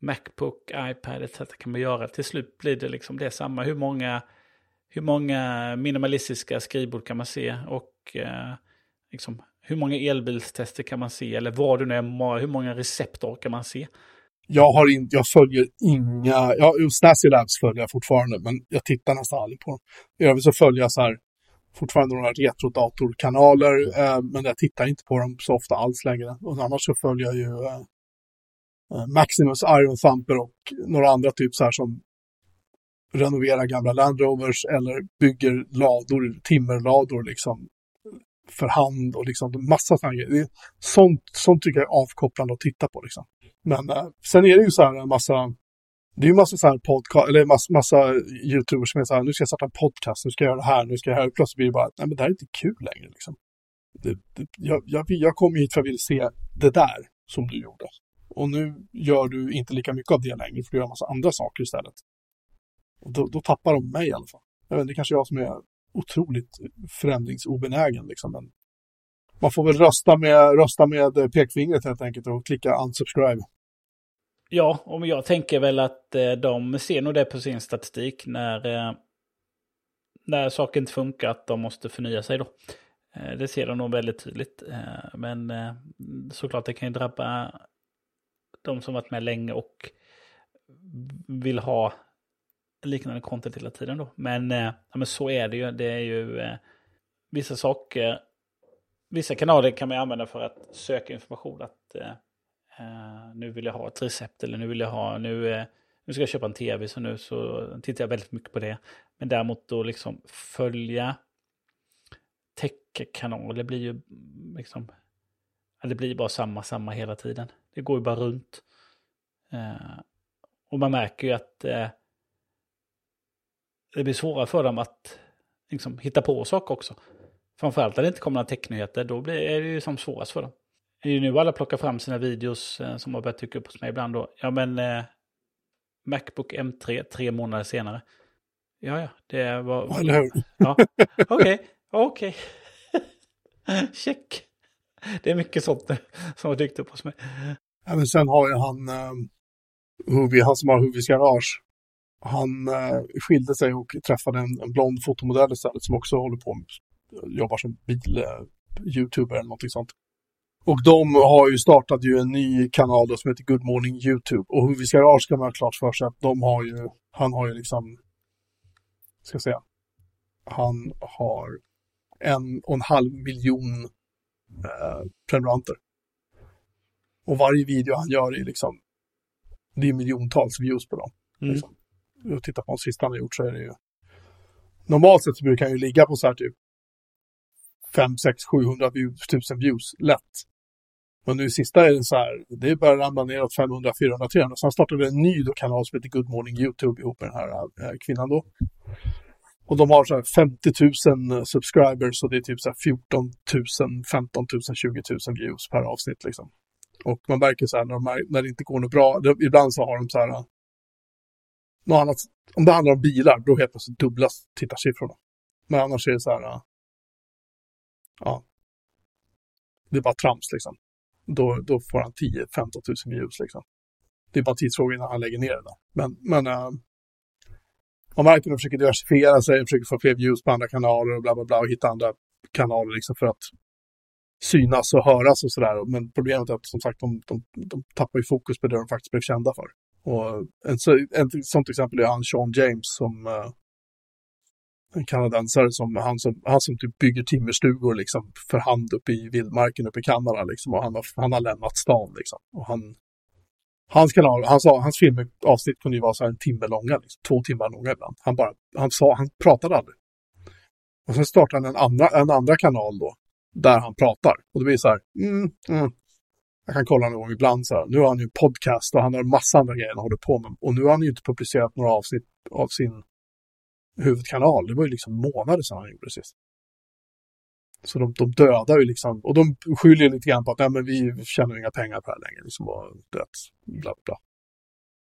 Speaker 2: Macbook, iPad etc. kan man göra. Till slut blir det liksom det samma. Hur många, hur många minimalistiska skrivbord kan man se? Och eh, liksom, hur många elbilstester kan man se? Eller vad du nu är, hur många recept kan man se?
Speaker 1: Jag, har in, jag följer inga, ja, Snazzy Labs följer jag fortfarande, men jag tittar nästan aldrig på dem. I övrigt så följer jag så här, fortfarande några retrodatorkanaler, eh, men jag tittar inte på dem så ofta alls längre. Och annars så följer jag ju eh, eh Maximus, Iron Thumper och några andra typ så här som renoverar gamla Land Rovers eller bygger lador, timmerlador liksom för hand och liksom massa sådana grejer. Sånt, sånt tycker jag är avkopplande att titta på liksom. Men eh, sen är det ju så här en massa, det är ju massa så här podcast, eller massa, massa YouTubers som är så här, nu ska jag starta en podcast, nu ska jag göra det här, nu ska jag göra det här. Plötsligt blir det bara, nej men det här är inte kul längre liksom. Det, det, jag, jag, jag kom hit för att jag ville se det där som du gjorde. Och nu gör du inte lika mycket av det längre, för du gör en massa andra saker istället. Och då, då tappar de mig i alla fall. Jag vet, det kanske är jag som är otroligt förändringsobenägen liksom. Men man får väl rösta med, rösta med pekfingret helt enkelt och klicka unsubscribe.
Speaker 2: Ja, och jag tänker väl att eh, de ser nog det på sin statistik när, eh, när saker inte funkar, att de måste förnya sig då. Eh, det ser de nog väldigt tydligt. Men såklart det kan ju drabba de som varit med länge och vill ha liknande content hela tiden då. Men, eh, ja, men så är det ju. Det är ju eh, vissa saker, vissa kanaler kan man använda för att söka information. Att eh, nu vill jag ha ett recept eller nu vill jag ha, nu, nu ska jag köpa en tv så nu så tittar jag väldigt mycket på det. Men däremot då liksom följa tech-kanaler blir ju mm, liksom, det blir bara samma, samma hela tiden. Det går ju bara runt. Och man märker ju att det blir svårare för dem att liksom, hitta på saker också. Framförallt när det inte kommer några technyheter, då blir, är det ju som svårast för dem. Det är ju nu alla plockar fram sina videos eh, som har börjat dyka upp hos mig ibland då. Ja men eh, Macbook M3 tre månader senare. Ja ja, det var...
Speaker 1: Eller hur?
Speaker 2: Ja, okej, okej. Check. Det är mycket sånt som har dykt upp hos mig.
Speaker 1: Ja, men sen har ju han, eh, Huvi, han som har Huvis garage. Han eh, skilde sig och träffade en, en blond fotomodell istället som också håller på med, jobbar som bil-youtuber eh, eller någonting sånt. Och de har ju startat ju en ny kanal då som heter Good Morning YouTube. Och hur vi ska Garage ska man ha klart för sig att de har ju, han har ju liksom, ska jag säga, han har en och en halv miljon eh, prenumeranter. Och varje video han gör är liksom, det är miljontals views på dem. Mm. Liksom. Och titta på de sista han har gjort så är det ju, normalt sett så brukar han ju ligga på så här typ 5, 6, 700 views, 1000 views lätt. Men nu sista är det så här, det börjar ramla neråt 500, 400, 300. Sen startade en ny då kanal som heter Good Morning YouTube ihop med den här äh, kvinnan då. Och de har så här 50 000 eh, subscribers och det är typ så här 14 000, 15 000, 20 000 views per avsnitt liksom. Och man märker så här när, de, när det inte går något bra, det, ibland så har de så här, något annat, om det handlar om bilar, då helt plötsligt dubblas tittarsiffrorna. Men annars är det så här, äh, ja, det är bara trams liksom då, då får han 10-15 000 views liksom. Det är bara tidsfråga innan han lägger ner det där. Men, men äh, om verkligen försöker diversifiera sig, försöker få fler views på andra kanaler och bla bla bla och hitta andra kanaler liksom för att synas och höras och sådär. Men problemet är att som sagt de, de, de tappar ju fokus på det de faktiskt blev kända för. Och en, en, sånt exempel är han Sean James som eh, en kanadensare som han som, han som typ bygger timmerstugor liksom för hand uppe i vildmarken uppe i Kanada liksom. Och han har, han har lämnat stan liksom. Och han, hans kanal, han sa, hans filmavsnitt kunde ju vara så här en timme långa, liksom, två timmar långa ibland. Han bara, han sa, han pratade aldrig. Och sen startade han en andra, en andra kanal då, där han pratar. Och det blir så här, mm, mm. Jag kan kolla någon gång ibland så här. Nu har han ju en podcast och han har en massa andra grejer han håller på med. Och nu har han ju inte publicerat några avsnitt av sin huvudkanal. Det var ju liksom månader sedan han gjorde det sist. Så de, de dödar ju liksom, och de skyller lite grann på att nej, men vi tjänar inga pengar på det här längre. Liksom, och det, bla, bla.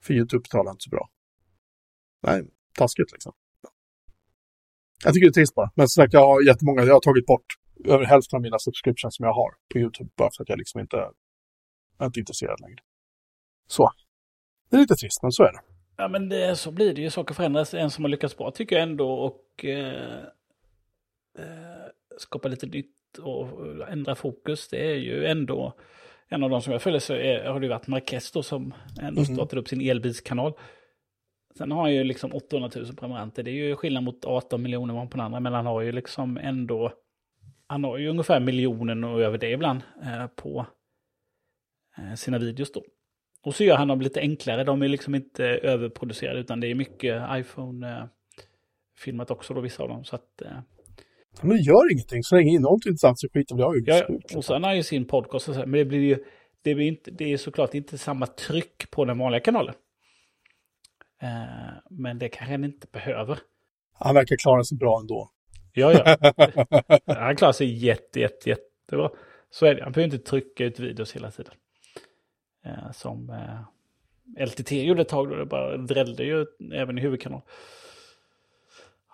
Speaker 1: För YouTube betalar inte så bra. Nej, taskigt liksom. Jag tycker det är trist bara. Men som sagt, jag har jättemånga, jag har tagit bort över hälften av mina subscriptions som jag har på YouTube bara för att jag liksom inte jag är inte intresserad längre. Så. Det är lite trist, men så är det.
Speaker 2: Ja, men det, så blir det ju. Saker förändras. En som har lyckats bra tycker jag ändå och eh, eh, skapa lite nytt och ändra fokus. Det är ju ändå en av de som jag följer så är, har det varit Marquez då som ändå
Speaker 1: Mhm.
Speaker 2: startade upp sin elbilskanal. Sen har han ju liksom 800 000 prenumeranter. Det är ju skillnad mot 18 miljoner var på den andra. Men han har ju liksom ändå... Han har ju ungefär miljonen och över det ibland eh, på sina videos då. Och så gör han dem lite enklare. De är liksom inte överproducerade utan det är mycket iPhone-filmat också då vissa av dem. Så att, eh,
Speaker 1: Men det gör ingenting. Så länge innehållet är intressant så skiter väl jag i det.
Speaker 2: ja,
Speaker 1: Slut, liksom.
Speaker 2: och sen har ju sin podcast och så, här, men det blir ju det, blir inte, det är såklart inte samma tryck på den vanliga kanalen. Eh, men det kanske han inte behöver.
Speaker 1: Han verkar klara sig bra ändå.
Speaker 2: Ja, ja. Han klarar sig jätte, jätte, jättebra. Så är det. Han behöver inte trycka ut videos hela tiden. Eh, som eh, LTT gjorde ett tag då det bara drällde ju även i huvudkanal.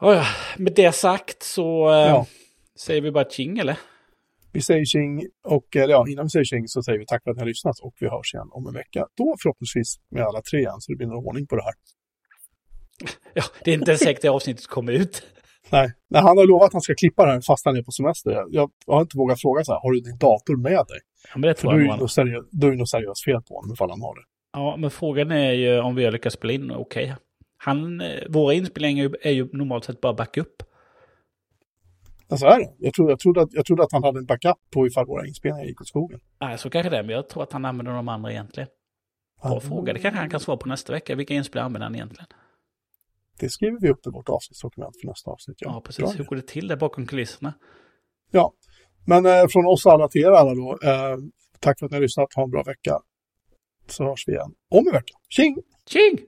Speaker 2: Oh, ja. Med det sagt så eh,
Speaker 1: Ja.
Speaker 2: säger vi bara tjing eller?
Speaker 1: Vi säger tjing och eller ja, innan vi säger tjing så säger vi tack för att ni har lyssnat och vi hörs igen om en vecka. Då förhoppningsvis med alla tre igen så det blir någon ordning på det här.
Speaker 2: Ja, det är inte säkert det avsnittet kommer ut.
Speaker 1: Nej, Nej han har lovat att han ska klippa här fast han är på semester. Jag, jag har inte vågat fråga så här, har du din dator med dig?
Speaker 2: Ja, men det
Speaker 1: För
Speaker 2: tror
Speaker 1: då är
Speaker 2: jag nog
Speaker 1: seriöst, då är det nog seriöst fel på honom ifall han har det.
Speaker 2: Ja, men frågan är ju om vi har lyckats spela in okej. Han, eh, våra inspelningar är ju- är normalt sett bara backup.
Speaker 1: Alltså är det? Jag trodde, jag, trodde att, jag trodde att han hade en backup på ifall våra inspelningar gick åt skogen.
Speaker 2: Nej, så kanske det är, men jag tror att han använder de andra egentligen. Bra
Speaker 1: Ja,
Speaker 2: fråga, det kanske han kan svara på nästa vecka. Vilka inspelningar använder han egentligen?
Speaker 1: Det skriver vi upp i vårt avsnittsdokument för nästa avsnitt.
Speaker 2: Ja,
Speaker 1: Bra
Speaker 2: precis. Hur
Speaker 1: idé.
Speaker 2: går det till där bakom kulisserna?
Speaker 1: Ja, men eh, från oss alla till er alla då. Eh, tack för att ni har lyssnat. Ha en bra vecka. Så hörs vi igen om en vecka. Tjing!
Speaker 2: Tjing!